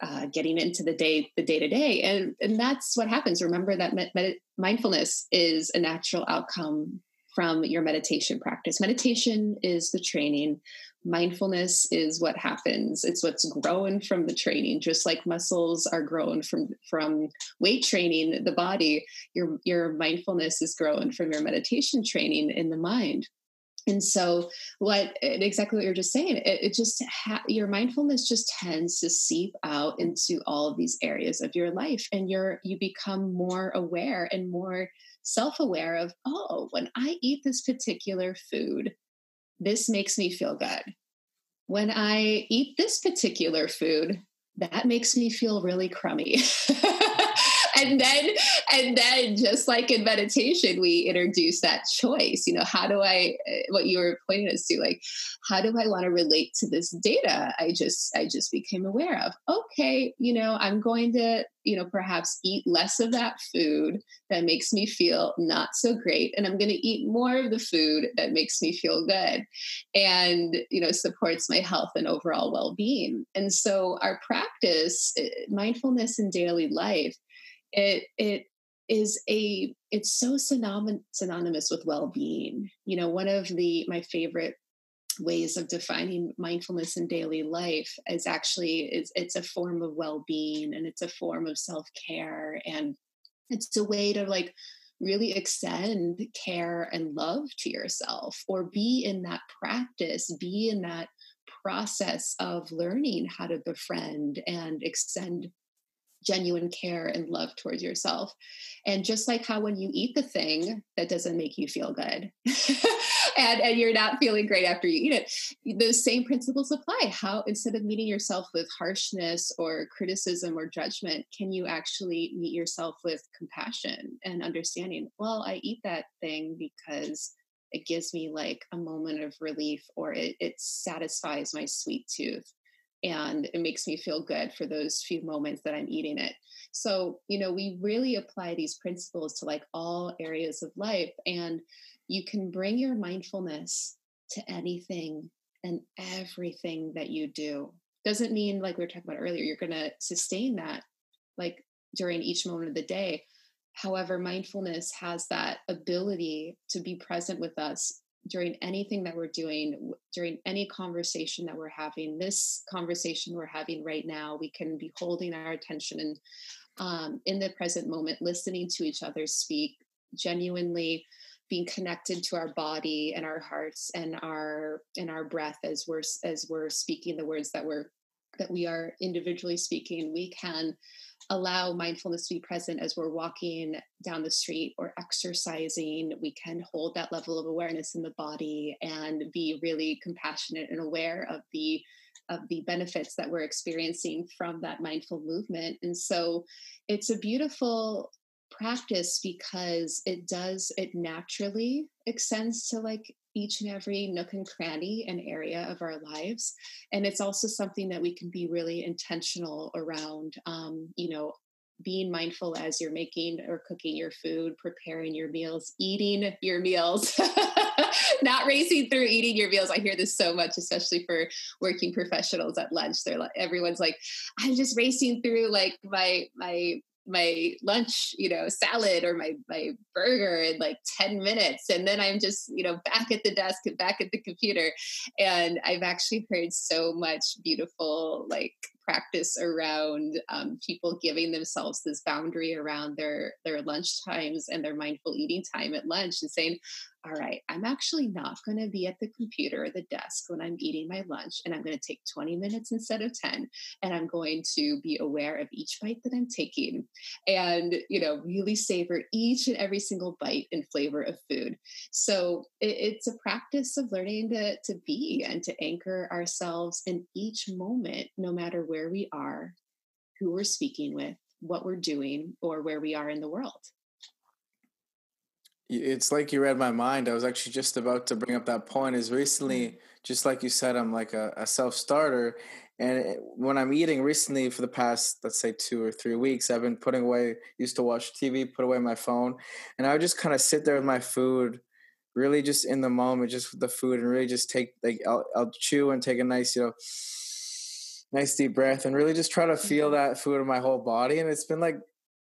uh, getting into the day the day to day, and and that's what happens. Remember that med- mindfulness is a natural outcome from your meditation practice. Meditation is the training mindfulness is what happens. It's what's grown from the training. Just like muscles are grown from from weight training the body your your mindfulness is grown from your meditation training in the mind. And so what exactly what you're just saying it, it just ha- your mindfulness just tends to seep out into all of these areas of your life. And you're you become more aware and more self-aware of oh when i eat this particular food this makes me feel good. When I eat this particular food, that makes me feel really crummy. and then and then just like in meditation we introduce that choice you know how do i eh, what you were pointing us to like how do i want to relate to this data i just i just became aware of? Okay you know i'm going to you know perhaps eat less of that food that makes me feel not so great and i'm going to eat more of the food that makes me feel good and you know supports my health and overall well-being. And so our practice eh, mindfulness in daily life it it is a it's so synonymous with well-being. You know one of the my favorite ways of defining mindfulness in daily life is actually it's, it's a form of well-being and it's a form of self-care and it's a way to like really extend care and love to yourself or be in that practice, be in that process of learning how to befriend and extend genuine care and love towards yourself. And just like how when you eat the thing that doesn't make you feel good and, and you're not feeling great after you eat it, those same principles apply. How instead of meeting yourself with harshness or criticism or judgment, can you actually meet yourself with compassion and understanding? Well, I eat that thing because it gives me like a moment of relief or it, it satisfies my sweet tooth and it makes me feel good for those few moments that I'm eating it. So, you know, we really apply these principles to like all areas of life, and you can bring your mindfulness to anything and everything that you do. Doesn't mean, like we were talking about earlier, you're going to sustain that like during each moment of the day. However, mindfulness has that ability to be present with us during anything that we're doing, during any conversation that we're having, this conversation we're having right now, we can be holding our attention and um, in the present moment, listening to each other speak, genuinely being connected to our body and our hearts and our and our breath as we're as we're speaking the words that we're that we are individually speaking. We can allow mindfulness to be present as we're walking down the street or exercising. We can hold that level of awareness in the body and be really compassionate and aware of the of the benefits that we're experiencing from that mindful movement. And so it's a beautiful practice because it does it naturally extends to like each and every nook and cranny and area of our lives. And it's also something that we can be really intentional around, um, you know, being mindful as you're making or cooking your food, preparing your meals, eating your meals, not racing through eating your meals. I hear this so much, especially for working professionals at lunch. They're like, everyone's like, I'm just racing through like my my my lunch, you know, salad or my my burger in like 10 minutes and then I'm just, you know, back at the desk and back at the computer and I've actually heard so much beautiful like practice around um, people giving themselves this boundary around their their lunch times and their mindful eating time at lunch and saying all right, I'm actually not going to be at the computer or the desk when I'm eating my lunch, and I'm going to take 20 minutes instead of 10, and I'm going to be aware of each bite that I'm taking and, you know, really savor each and every single bite and flavor of food. So it, it's a practice of learning to, to be and to anchor ourselves in each moment, no matter where we are, who we're speaking with, what we're doing, or where we are in the world. It's like you read my mind. I was actually just about to bring up that point. Is recently, mm-hmm. just like you said, I'm like a, a self starter, and when I'm eating recently for the past, let's say two or three weeks, I've been putting away. Used to watch TV, put away my phone, and I would just kind of sit there with my food, really just in the moment, just with the food, and really just take like I'll, I'll chew and take a nice, you know, nice deep breath, and really just try to feel mm-hmm. that food in my whole body. And it's been like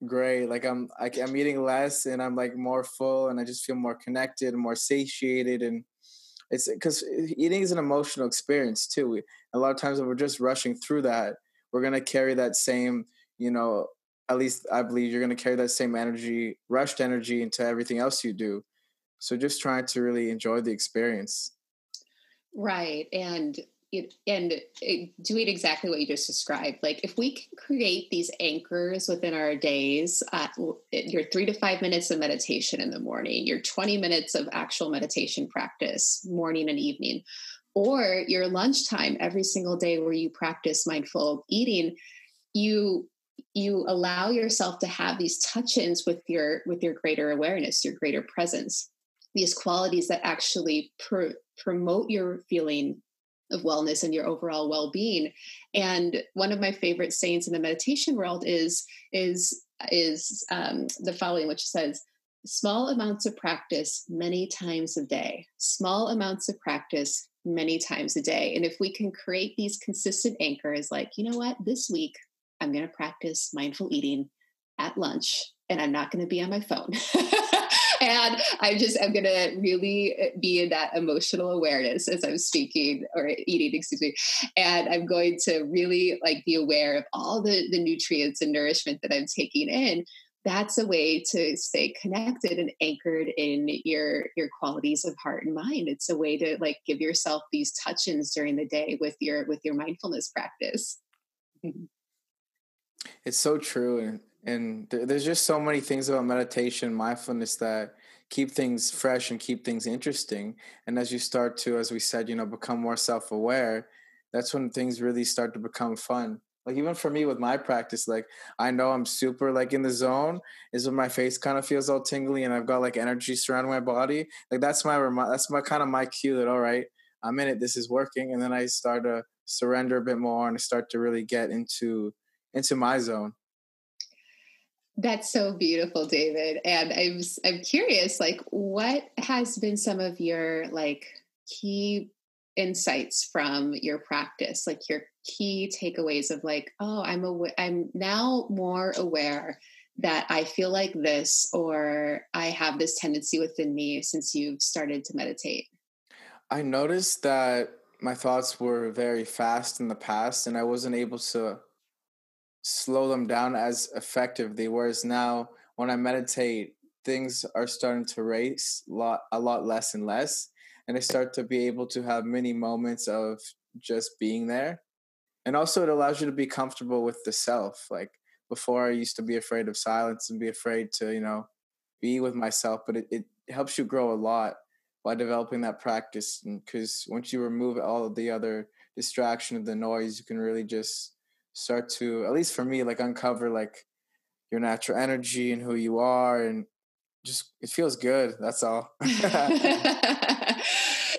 great. Like I'm I, am i am eating less and I'm like more full and I just feel more connected and more satiated and it's because eating is an emotional experience too. We, a lot of times when we're just rushing through that, we're gonna carry that same, you know, at least I believe you're gonna carry that same energy, rushed energy into everything else you do. So just trying to really enjoy the experience. Right. And and doing exactly what you just described. Like if we can create these anchors within our days uh, your three to five minutes of meditation in the morning your 20 minutes of actual meditation practice morning and evening or your lunchtime every single day where you practice mindful eating you you allow yourself to have these touch-ins with your with your greater awareness your greater presence. These qualities that actually pr- promote your feeling of wellness and your overall well-being. And one of my favorite sayings in the meditation world is is is um, the following which says small amounts of practice many times a day. Small amounts of practice many times a day. And if we can create these consistent anchors like you know what? This week i'm going to practice mindful eating at lunch and i'm not going to be on my phone and I just am going to really uh, be in that emotional awareness as I'm speaking or eating, excuse me. And I'm going to really like be aware of all the, the nutrients and nourishment that I'm taking in. that's a way to stay connected and anchored in your your qualities of heart and mind it's a way to like give yourself these touch-ins during the day with your with your mindfulness practice it's so true and and there's just so many things about meditation mindfulness that keep things fresh and keep things interesting and as you start to as we said you know become more self-aware that's when things really start to become fun like even for me with my practice, like I know I'm super like in the zone is when my face kind of feels all tingly and I've got like energy surrounding my body. Like that's my that's my kind of my cue that all right, I'm in it. This is working, and then I start to surrender a bit more and start to really get into into my zone. That's so beautiful, David. And I'm I'm curious, like, what has been some of your like key insights from your practice like your key takeaways of like oh i'm aware i'm now more aware that i feel like this or i have this tendency within me since you've started to meditate i noticed that my thoughts were very fast in the past and i wasn't able to slow them down as effectively whereas now when i meditate things are starting to race a lot a lot less and less and I start to be able to have many moments of just being there. And also, it allows you to be comfortable with the self. Like before, I used to be afraid of silence and be afraid to, you know, be with myself, but it, it helps you grow a lot by developing that practice. And Because once you remove all of the other distraction of the noise, you can really just start to, at least for me, like uncover like your natural energy and who you are and just it feels good that's all.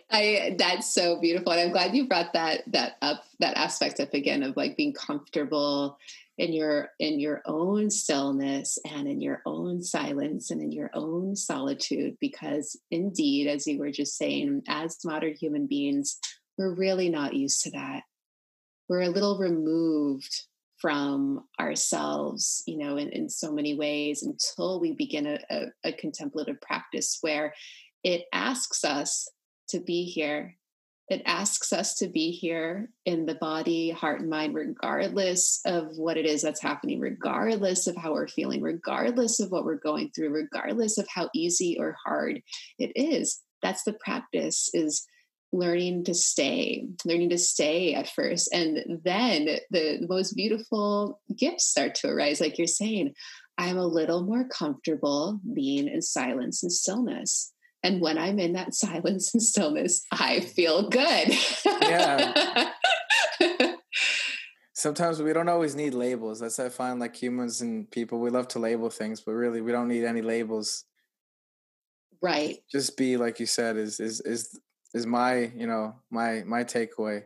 I that's so beautiful, and I'm glad you brought that that up that aspect up again of like being comfortable in your in your own stillness and in your own silence and in your own solitude because indeed as you were just saying as modern human beings we're really not used to that we're a little removed from ourselves you know in, in so many ways until we begin a, a, a contemplative practice where it asks us to be here. It asks us to be here in the body, heart, and mind, regardless of what it is that's happening, regardless of how we're feeling, regardless of what we're going through, regardless of how easy or hard it is. That's the practice is learning to stay, learning to stay at first. And then the, most beautiful gifts start to arise, like you're saying. I'm a little more comfortable being in silence and stillness. And when I'm in that silence and stillness, I feel good. yeah. Sometimes we don't always need labels. That's I find like humans and people, we love to label things, but really we don't need any labels. Right. Just be like you said, is is is is my, you know, my my takeaway.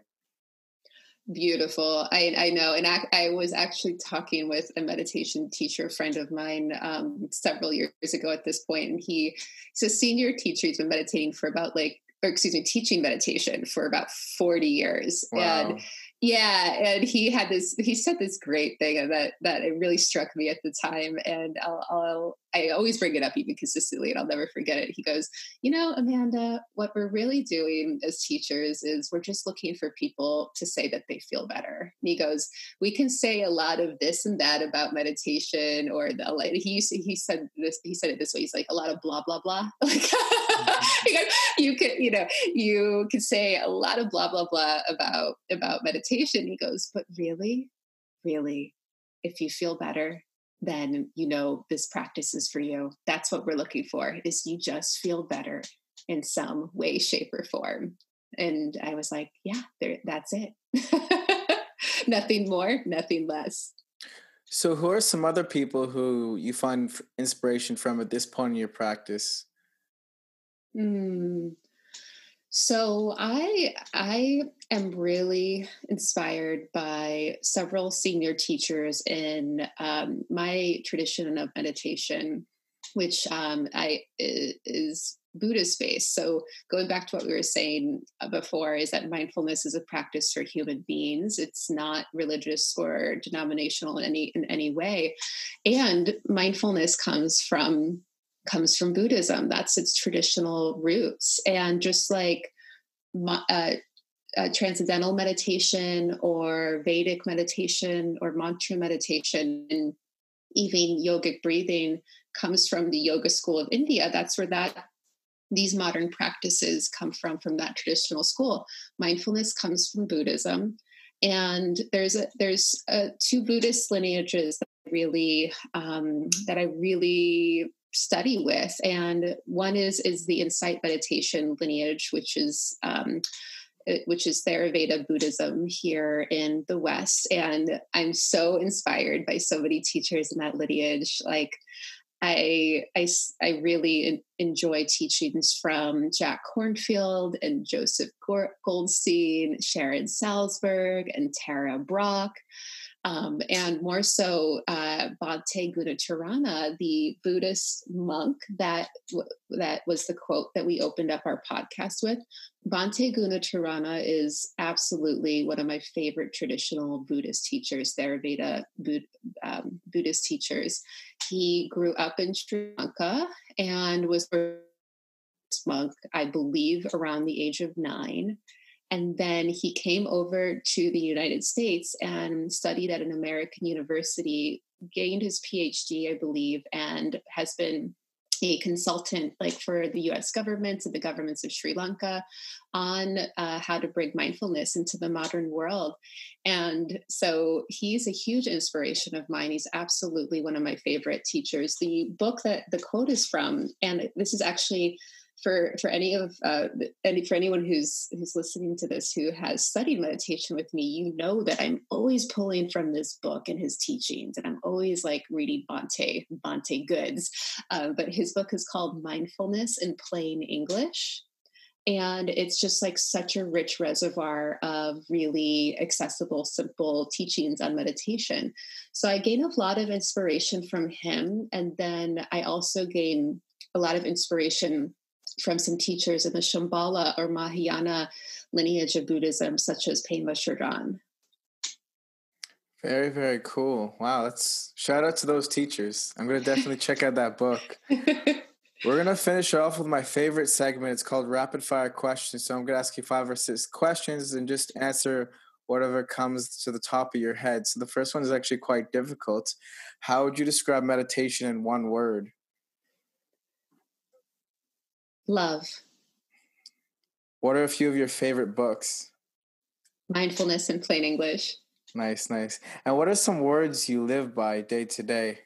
Beautiful. I, I know. And I, I, was actually talking with a meditation teacher friend of mine um, several years ago at this point, and he, he's a senior teacher. He's been meditating for about like, or excuse me, teaching meditation for about 40 years. Wow. And yeah, and he had this. He said this great thing that that it really struck me at the time, and I'll, I'll I always bring it up even consistently, and I'll never forget it. He goes, "You know, Amanda, what we're really doing as teachers is we're just looking for people to say that they feel better." And he goes, "We can say a lot of this and that about meditation, or the like." He he said this. He said it this way. He's like a lot of blah blah blah. Like mm-hmm. you could, you know, you could say a lot of blah blah blah about about meditation. He goes, but really, really, if you feel better, then you know this practice is for you. That's what we're looking for. Is you just feel better in some way, shape, or form. And I was like, yeah, there, that's it. nothing more, nothing less. So, who are some other people who you find inspiration from at this point in your practice? Mm. So I I am really inspired by several senior teachers in um, my tradition of meditation, which um, I is Buddhist based. So going back to what we were saying uh, before, is that mindfulness is a practice for human beings. It's not religious or denominational in any in any way, and mindfulness comes from comes from Buddhism. That's its traditional roots. And just like uh, uh, transcendental meditation or Vedic meditation or mantra meditation, and even yogic breathing comes from the yoga school of India. That's where that these modern practices come from from that traditional school. Mindfulness comes from Buddhism, and there's a, there's a, two Buddhist lineages that really um, that I really study with, and one is is the Insight Meditation lineage, which is um, which is Theravada Buddhism here in the West. And I'm so inspired by so many teachers in that lineage. Like, I, I, I really enjoy teachings from Jack Kornfield and Joseph Goldstein, Sharon Salzberg, and Tara Brach um, and more so uh, Bhante Gunaratana, the Buddhist monk that that was the quote that we opened up our podcast with. Bhante Gunaratana is absolutely one of my favorite traditional Buddhist teachers, Theravada Bud- um, Buddhist teachers. He grew up in Sri Lanka and was a monk, I believe, around the age of nine and then he came over to the United States and studied at an American university, gained his PhD, I believe, and has been a consultant like for the US government and the governments of Sri Lanka on uh, how to bring mindfulness into the modern world. And so he's a huge inspiration of mine. He's absolutely one of my favorite teachers. The book that the quote is from, and this is actually for for any of uh, any for anyone who's who's listening to this who has studied meditation with me, you know that I'm always pulling from this book and his teachings, and I'm always like reading Bhante Bhante Goods. Uh, but his book is called Mindfulness in Plain English. And it's just like such a rich reservoir of really accessible, simple teachings on meditation. So I gain a lot of inspiration from him. And then I also gain a lot of inspiration from some teachers in the Shambhala or Mahayana lineage of Buddhism, such as Pema Chodron. Very, very cool. Wow, that's shout out to those teachers. I'm gonna definitely check out that book. We're gonna finish off with my favorite segment. It's called rapid fire questions. So I'm gonna ask you five or six questions and just answer whatever comes to the top of your head. So the first one is actually quite difficult. How would you describe meditation in one word? Love. What are a few of your favorite books? Mindfulness in plain English. Nice, nice. And what are some words you live by day to day?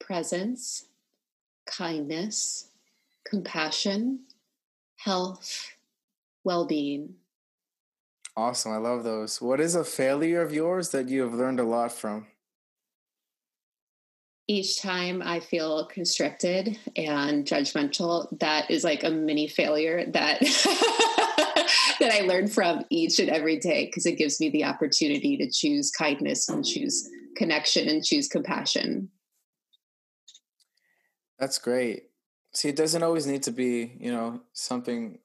Presence, kindness, compassion, health, well being. Awesome. I love those. What is a failure of yours that you have learned a lot from? Each time I feel constricted and judgmental, that is like a mini failure that that I learn from each and every day because it gives me the opportunity to choose kindness and choose connection and choose compassion. That's great. See, it doesn't always need to be, you know, something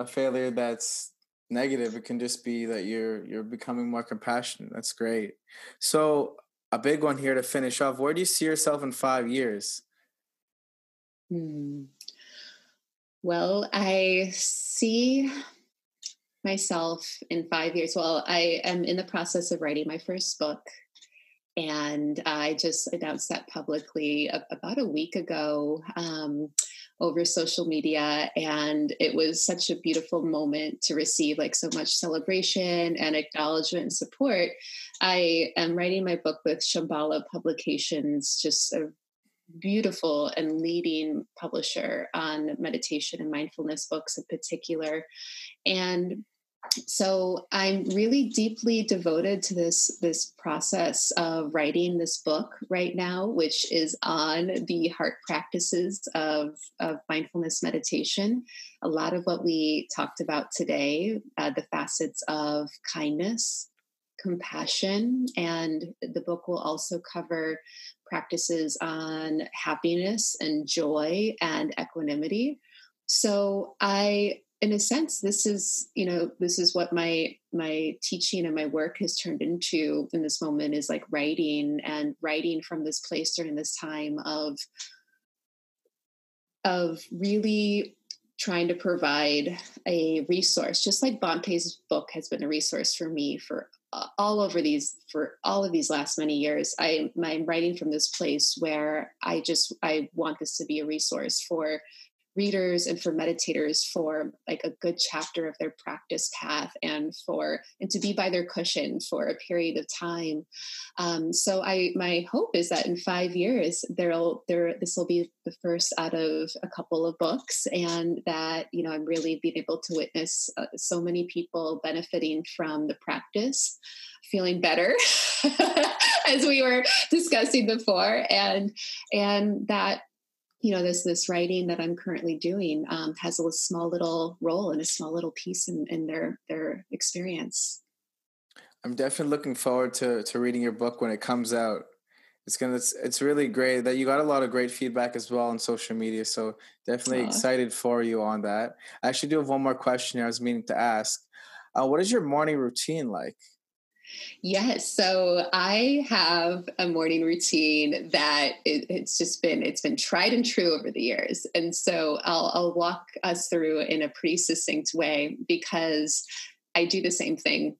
a failure that's negative. It can just be that you're you're becoming more compassionate. That's great. So a big one here to finish off. Where do you see yourself in five years? Hmm. Well, I see myself in five years. Well, I am in the process of writing my first book. And I just announced that publicly about a week ago. Um, over social media and it was such a beautiful moment to receive like so much celebration and acknowledgement and support. I am writing my book with shambhala publications just a beautiful and leading publisher on meditation and mindfulness books in particular. And so i'm really deeply devoted to this this process of writing this book right now which is on the heart practices of, of mindfulness meditation. A lot of what we talked about today uh, the facets of kindness compassion and the book will also cover practices on happiness and joy and equanimity. So i in a sense this is you know this is what my my teaching and my work has turned into in this moment is like writing and writing from this place during this time of of really trying to provide a resource, just like Bhante's book has been a resource for me for all over these for all of these last many years. I, I'm writing from this place where I just I want this to be a resource for readers and for meditators for like a good chapter of their practice path and for and to be by their cushion for a period of time. Um, so i my hope is that in five years there'll there this will be the first out of a couple of books and that you know i'm really being able to witness uh, so many people benefiting from the practice feeling better as we were discussing before and and that you know this this writing that i'm currently doing um, has a small little role and a small little piece in, in their their experience. I'm definitely looking forward to to reading your book when it comes out. It's gonna it's, it's really great that you got a lot of great feedback as well on social media so definitely Aww. excited for you on that. I actually do have one more question i was meaning to ask. Uh, what is your morning routine like Yes. So I have a morning routine that it, it's just been it's been tried and true over the years, and so I'll, I'll walk us through in a pretty succinct way because I do the same thing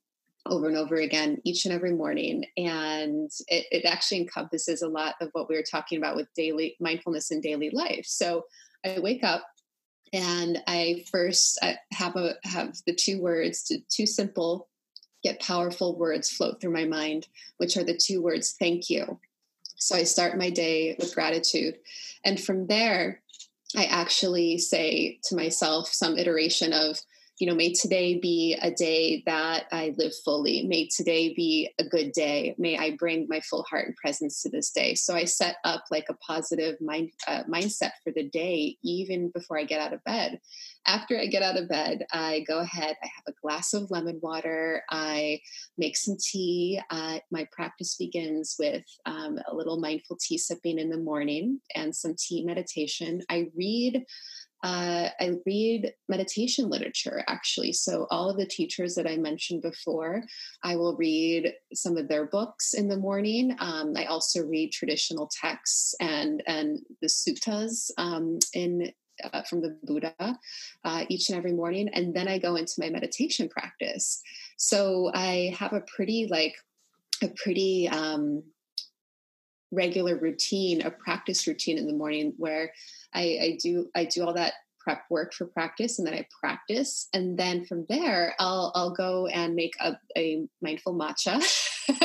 over and over again each and every morning and it, it, actually encompasses a lot of what we were talking about with daily mindfulness in daily life so i wake up and i first have a have the two words two simple yet powerful words float through my mind, which are the two words, thank you. So I start my day with gratitude. And from there, I actually say to myself some iteration of, you know, may today be a day that I live fully. May today be a good day. May I bring my full heart and presence to this day. So I set up like a positive mind uh, mindset for the day, even before I get out of bed after I get out of bed, I go ahead, I have a glass of lemon water, I make some tea. Uh, my practice begins with um, a little mindful tea sipping in the morning and some tea meditation. I read. Uh, I read meditation literature actually. So, all of the teachers that I mentioned before, I will read some of their books in the morning. Um, I also read traditional texts and and the suttas um, in uh, from the Buddha uh, each and every morning, and then I go into my meditation practice. So I have a pretty like a pretty um, regular routine, a practice routine in the morning where I, I do I do all that prep work for practice and then I practice. And then from there, I'll, I'll go and make a, a mindful matcha,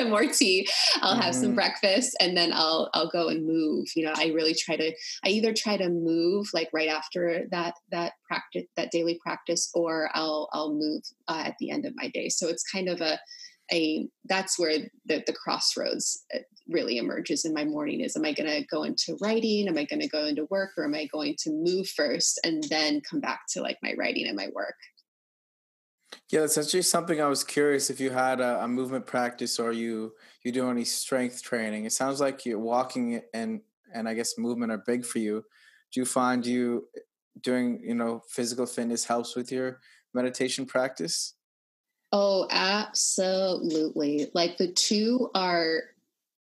more tea. I'll mm-hmm. have some mm-hmm. breakfast and then I'll, I'll go and move. You know, I really try to, I either try to move like right after that, that practice, that daily practice, or I'll, I'll move uh, at the end of my day. So it's kind of a, a that's where the, the crossroads uh, really emerges in my morning is am i going to go into writing? Am i going to go into work? Or am i going to move first and then come back to like my writing and my work? Yeah that's actually something i was curious if you had a, a movement practice or you you do any strength training. It sounds like you're walking and and i guess movement are big for you. Do you find you doing you know physical fitness helps with your meditation practice Oh, absolutely. Like the two are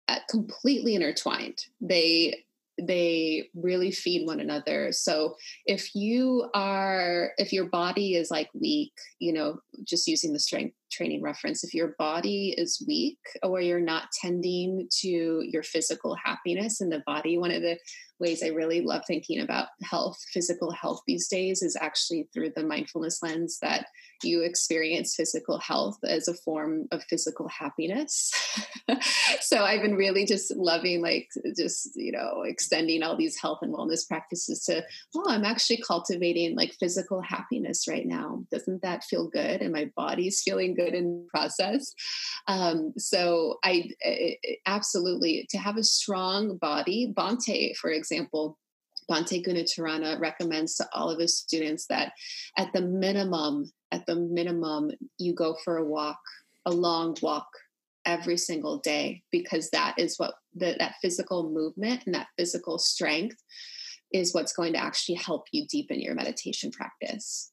uh, completely intertwined. They they really feed one another. So if you are if your body is like weak, you know, just using the strength training reference, if your body is weak or you're not tending to your physical happiness in the body, one of the ways I really love thinking about health, physical health these days is actually through the mindfulness lens that you experience physical health as a form of physical happiness. so I've been really just loving, like, just, you know, extending all these health and wellness practices to, oh, I'm actually cultivating like physical happiness right now. Doesn't that feel good? And my body's feeling good in the process. Um, so I it, absolutely, to have a strong body, Bhante, for example, Bhante Gunaratana recommends to all of his students that at the minimum, at the minimum, you go for a walk, a long walk every single day, because that is what the, that physical movement and that physical strength is what's going to actually help you deepen your meditation practice.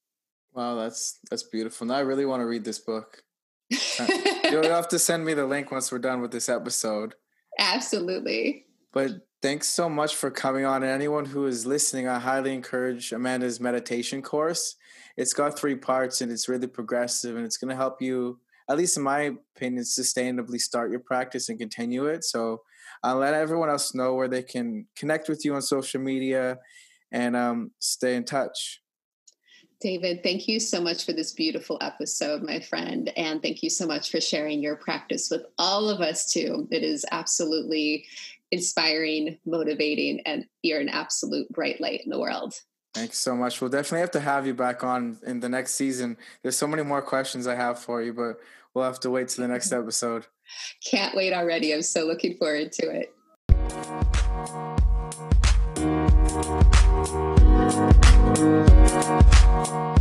Wow, that's that's beautiful. Now I really want to read this book. You'll have to send me the link once we're done with this episode. Absolutely. But thanks so much for coming on. And anyone who is listening, I highly encourage Amanda's meditation course. It's got three parts and it's really progressive and it's going to help you, at least in my opinion, sustainably start your practice and continue it. So I'll let everyone else know where they can connect with you on social media and um, stay in touch. David, thank you so much for this beautiful episode, my friend. And thank you so much for sharing your practice with all of us, too. It is absolutely inspiring, motivating, and you're an absolute bright light in the world. Thanks so much. We'll definitely have to have you back on in the next season. There's so many more questions I have for you, but we'll have to wait to the next episode. Can't wait already. I'm so looking forward to it. Thank you.